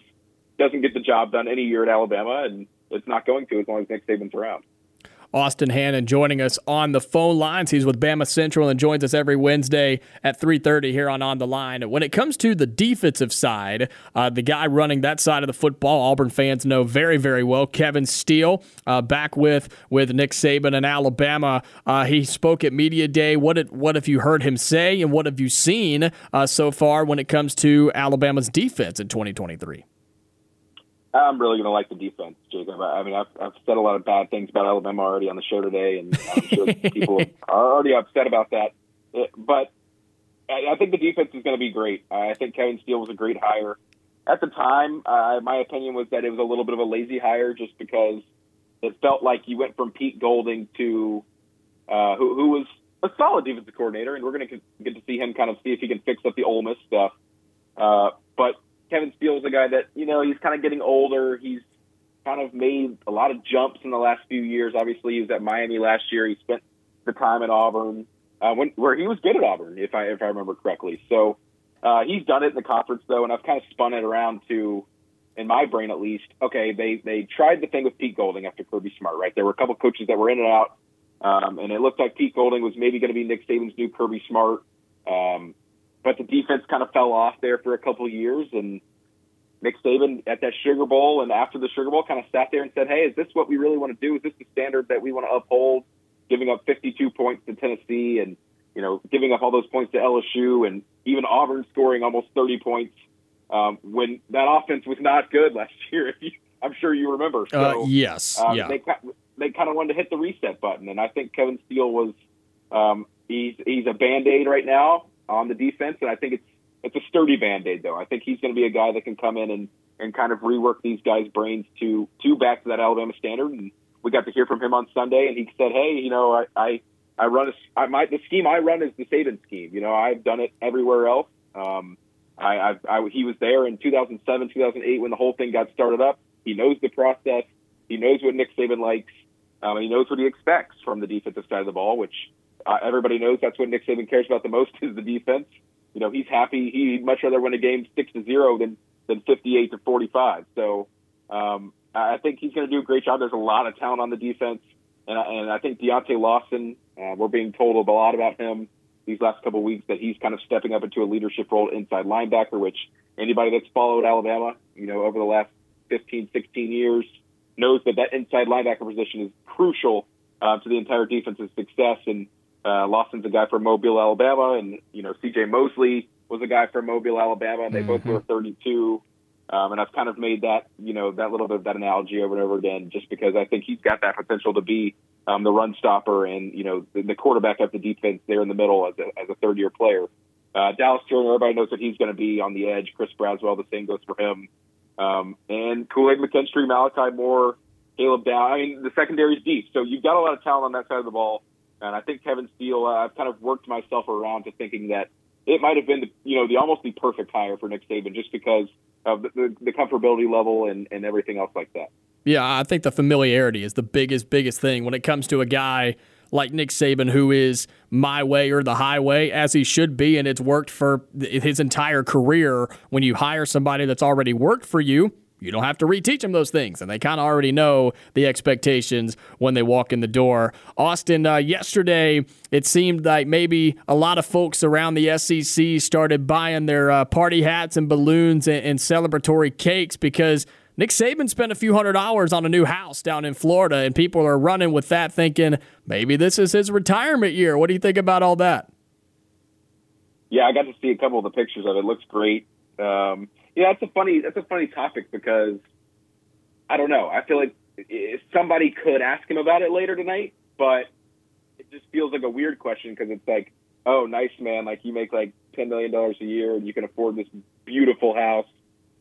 doesn't get the job done any year at Alabama, and it's not going to as long as Nick Saban's around. Austin Hannon joining us on the phone lines. He's with Bama Central and joins us every Wednesday at 3:30 here on On the Line. When it comes to the defensive side, uh, the guy running that side of the football, Auburn fans know very, very well. Kevin Steele, uh, back with with Nick Saban in Alabama. Uh, he spoke at media day. What did, what have you heard him say, and what have you seen uh, so far when it comes to Alabama's defense in 2023? I'm really going to like the defense, Jacob. I I mean, I've, I've said a lot of bad things about Alabama already on the show today, and I'm sure people are already upset about that. Uh, But I, I think the defense is going to be great. I think Kevin Steele was a great hire. At the time, uh, my opinion was that it was a little bit of a lazy hire just because it felt like you went from Pete Golding to uh, who, who was a solid defensive coordinator, and we're going to get to see him kind of see if he can fix up the Ole Miss stuff. Uh, but Kevin Steele is a guy that you know he's kind of getting older. He's kind of made a lot of jumps in the last few years. Obviously, he was at Miami last year. He spent the time at Auburn, uh, when, where he was good at Auburn, if I if I remember correctly. So uh, he's done it in the conference though, and I've kind of spun it around to, in my brain at least. Okay, they they tried the thing with Pete Golding after Kirby Smart, right? There were a couple coaches that were in and out, um, and it looked like Pete Golding was maybe going to be Nick Saban's new Kirby Smart. Um, but the defense kind of fell off there for a couple of years, and Nick Saban at that Sugar Bowl and after the Sugar Bowl kind of sat there and said, "Hey, is this what we really want to do? Is this the standard that we want to uphold?" Giving up 52 points to Tennessee and you know giving up all those points to LSU and even Auburn scoring almost 30 points um, when that offense was not good last year. If you, I'm sure you remember. So, uh, yes, um, yeah. They they kind of wanted to hit the reset button, and I think Kevin Steele was um, he's he's a band aid right now on the defense, and I think it's it's a sturdy band aid though. I think he's going to be a guy that can come in and and kind of rework these guys' brains to to back to that Alabama standard. And we got to hear from him on Sunday, and he said, "Hey, you know, I I, I run a, I, my the scheme I run is the Saban scheme. You know, I've done it everywhere else. Um, I, I, I he was there in 2007, 2008 when the whole thing got started up. He knows the process. He knows what Nick Saban likes. Um, he knows what he expects from the defensive side of the ball, which uh, everybody knows that's what Nick Saban cares about the most is the defense. You know, he's happy. He'd much rather win a game six to zero than than 58 to 45. So um, I think he's going to do a great job. There's a lot of talent on the defense, and, and I think Deontae Lawson. Uh, we're being told a lot about him these last couple of weeks that he's kind of stepping up into a leadership role inside linebacker, which anybody that's followed Alabama, you know, over the last 15, 16 years knows that that inside linebacker position is crucial uh, to the entire defense's success. And uh, Lawson's a guy from Mobile, Alabama, and you know C.J. Mosley was a guy from Mobile, Alabama, they mm-hmm. both were 32. Um, and I've kind of made that, you know, that little bit of that analogy over and over again, just because I think he's got that potential to be um, the run stopper and you know the, the quarterback of the defense there in the middle as a, as a third year player. Uh, Dallas Turner, everybody knows that he's going to be on the edge. Chris Braswell, the same goes for him. Um, and Kool Aid McKinstry, Malachi Moore, Caleb Down. I mean, the secondary is deep, so you've got a lot of talent on that side of the ball. And I think Kevin Steele, uh, I've kind of worked myself around to thinking that it might have been, the, you know, the almost the perfect hire for Nick Saban just because of the, the, the comfortability level and, and everything else like that. Yeah, I think the familiarity is the biggest, biggest thing when it comes to a guy like Nick Saban, who is my way or the highway, as he should be, and it's worked for his entire career. When you hire somebody that's already worked for you, you don't have to reteach them those things, and they kind of already know the expectations when they walk in the door. Austin, uh, yesterday it seemed like maybe a lot of folks around the SEC started buying their uh, party hats and balloons and, and celebratory cakes because Nick Saban spent a few hundred hours on a new house down in Florida, and people are running with that thinking maybe this is his retirement year. What do you think about all that? Yeah, I got to see a couple of the pictures of it. it looks great. Um, yeah, that's a funny that's a funny topic because I don't know. I feel like somebody could ask him about it later tonight, but it just feels like a weird question because it's like, oh, nice man, like you make like ten million dollars a year and you can afford this beautiful house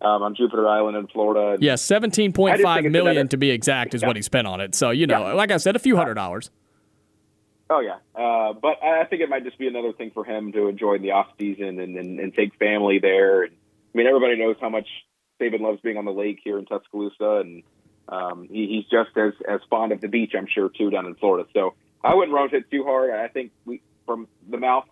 um, on Jupiter Island in Florida. Yeah, seventeen point five million another, to be exact is yeah. what he spent on it. So you know, yeah. like I said, a few hundred dollars. Oh yeah, uh, but I think it might just be another thing for him to enjoy in the off season and, and, and take family there and I mean, everybody knows how much Saban loves being on the lake here in Tuscaloosa, and um, he, he's just as as fond of the beach, I'm sure, too, down in Florida. So I wouldn't round it too hard. I think we from the mouth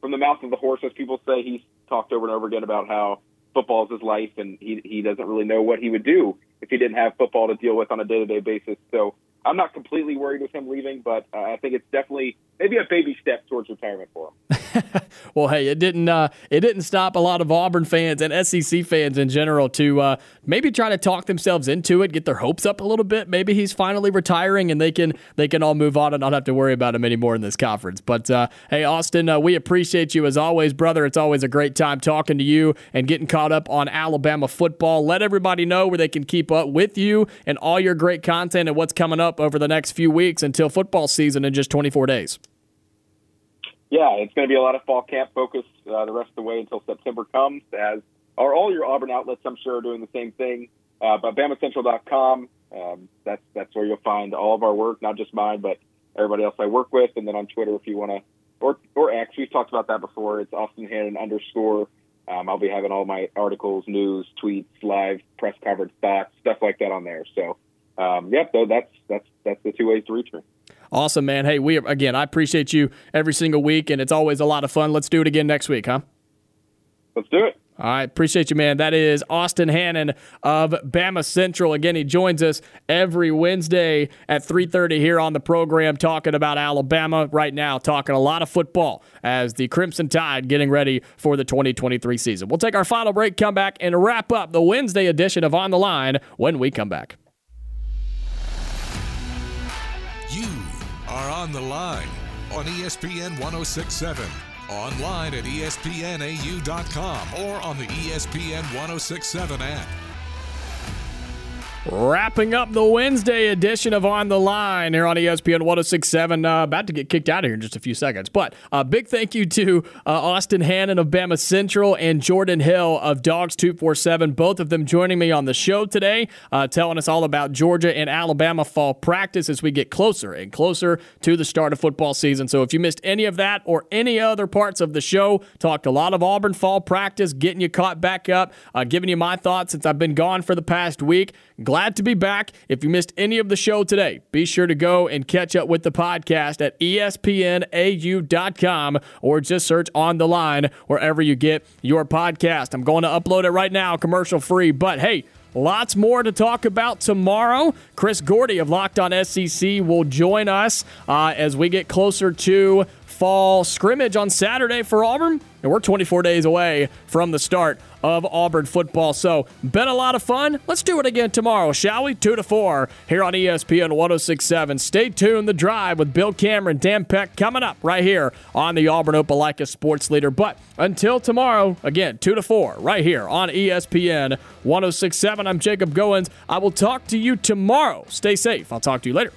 from the mouth of the horse, as people say, he's talked over and over again about how football is his life, and he he doesn't really know what he would do if he didn't have football to deal with on a day to day basis. So I'm not completely worried with him leaving, but uh, I think it's definitely maybe a baby step towards retirement for him. well, hey, it didn't uh, it didn't stop a lot of Auburn fans and SEC fans in general to uh, maybe try to talk themselves into it, get their hopes up a little bit. Maybe he's finally retiring and they can they can all move on and not have to worry about him anymore in this conference. But uh, hey, Austin, uh, we appreciate you as always, brother. It's always a great time talking to you and getting caught up on Alabama football. Let everybody know where they can keep up with you and all your great content and what's coming up over the next few weeks until football season in just 24 days. Yeah, it's going to be a lot of fall camp focus uh, the rest of the way until September comes, as are all your Auburn outlets, I'm sure, are doing the same thing. Uh, but BamaCentral.com, um, that's, that's where you'll find all of our work, not just mine, but everybody else I work with. And then on Twitter, if you want to, or, or X, we've talked about that before. It's Austin Hannon underscore. Um, I'll be having all my articles, news, tweets, live press coverage, thoughts, stuff like that on there. So um, yep, though that's that's that's the two ways to reach me. Awesome, man. Hey, we again, I appreciate you every single week, and it's always a lot of fun. Let's do it again next week, huh? Let's do it. All right, appreciate you, man. That is Austin Hannon of Bama Central. Again, he joins us every Wednesday at 3:30 here on the program, talking about Alabama. Right now, talking a lot of football as the Crimson Tide getting ready for the 2023 season. We'll take our final break, come back, and wrap up the Wednesday edition of On the Line when we come back. Are on the line on ESPN 1067. Online at espnau.com or on the ESPN 1067 app. Wrapping up the Wednesday edition of On the Line here on ESPN 1067. Uh, about to get kicked out of here in just a few seconds. But a uh, big thank you to uh, Austin Hannon of Bama Central and Jordan Hill of Dawgs 247. Both of them joining me on the show today, uh, telling us all about Georgia and Alabama fall practice as we get closer and closer to the start of football season. So if you missed any of that or any other parts of the show, talked a lot of Auburn fall practice, getting you caught back up, uh, giving you my thoughts since I've been gone for the past week. Glad to be back. If you missed any of the show today, be sure to go and catch up with the podcast at espnau.com or just search on the line wherever you get your podcast. I'm going to upload it right now, commercial free. But hey, Lots more to talk about tomorrow. Chris Gordy of Locked On SEC will join us uh, as we get closer to fall scrimmage on Saturday for Auburn. And we're 24 days away from the start of Auburn football. So, been a lot of fun. Let's do it again tomorrow, shall we? 2 to 4 here on ESPN 1067. Stay tuned. The drive with Bill Cameron, Dan Peck coming up right here on the Auburn Opelika Sports Leader. But until tomorrow, again, 2 to 4 right here on ESPN 1067. I'm Jacob Goins. I will talk to you tomorrow. Stay safe. I'll talk to you later.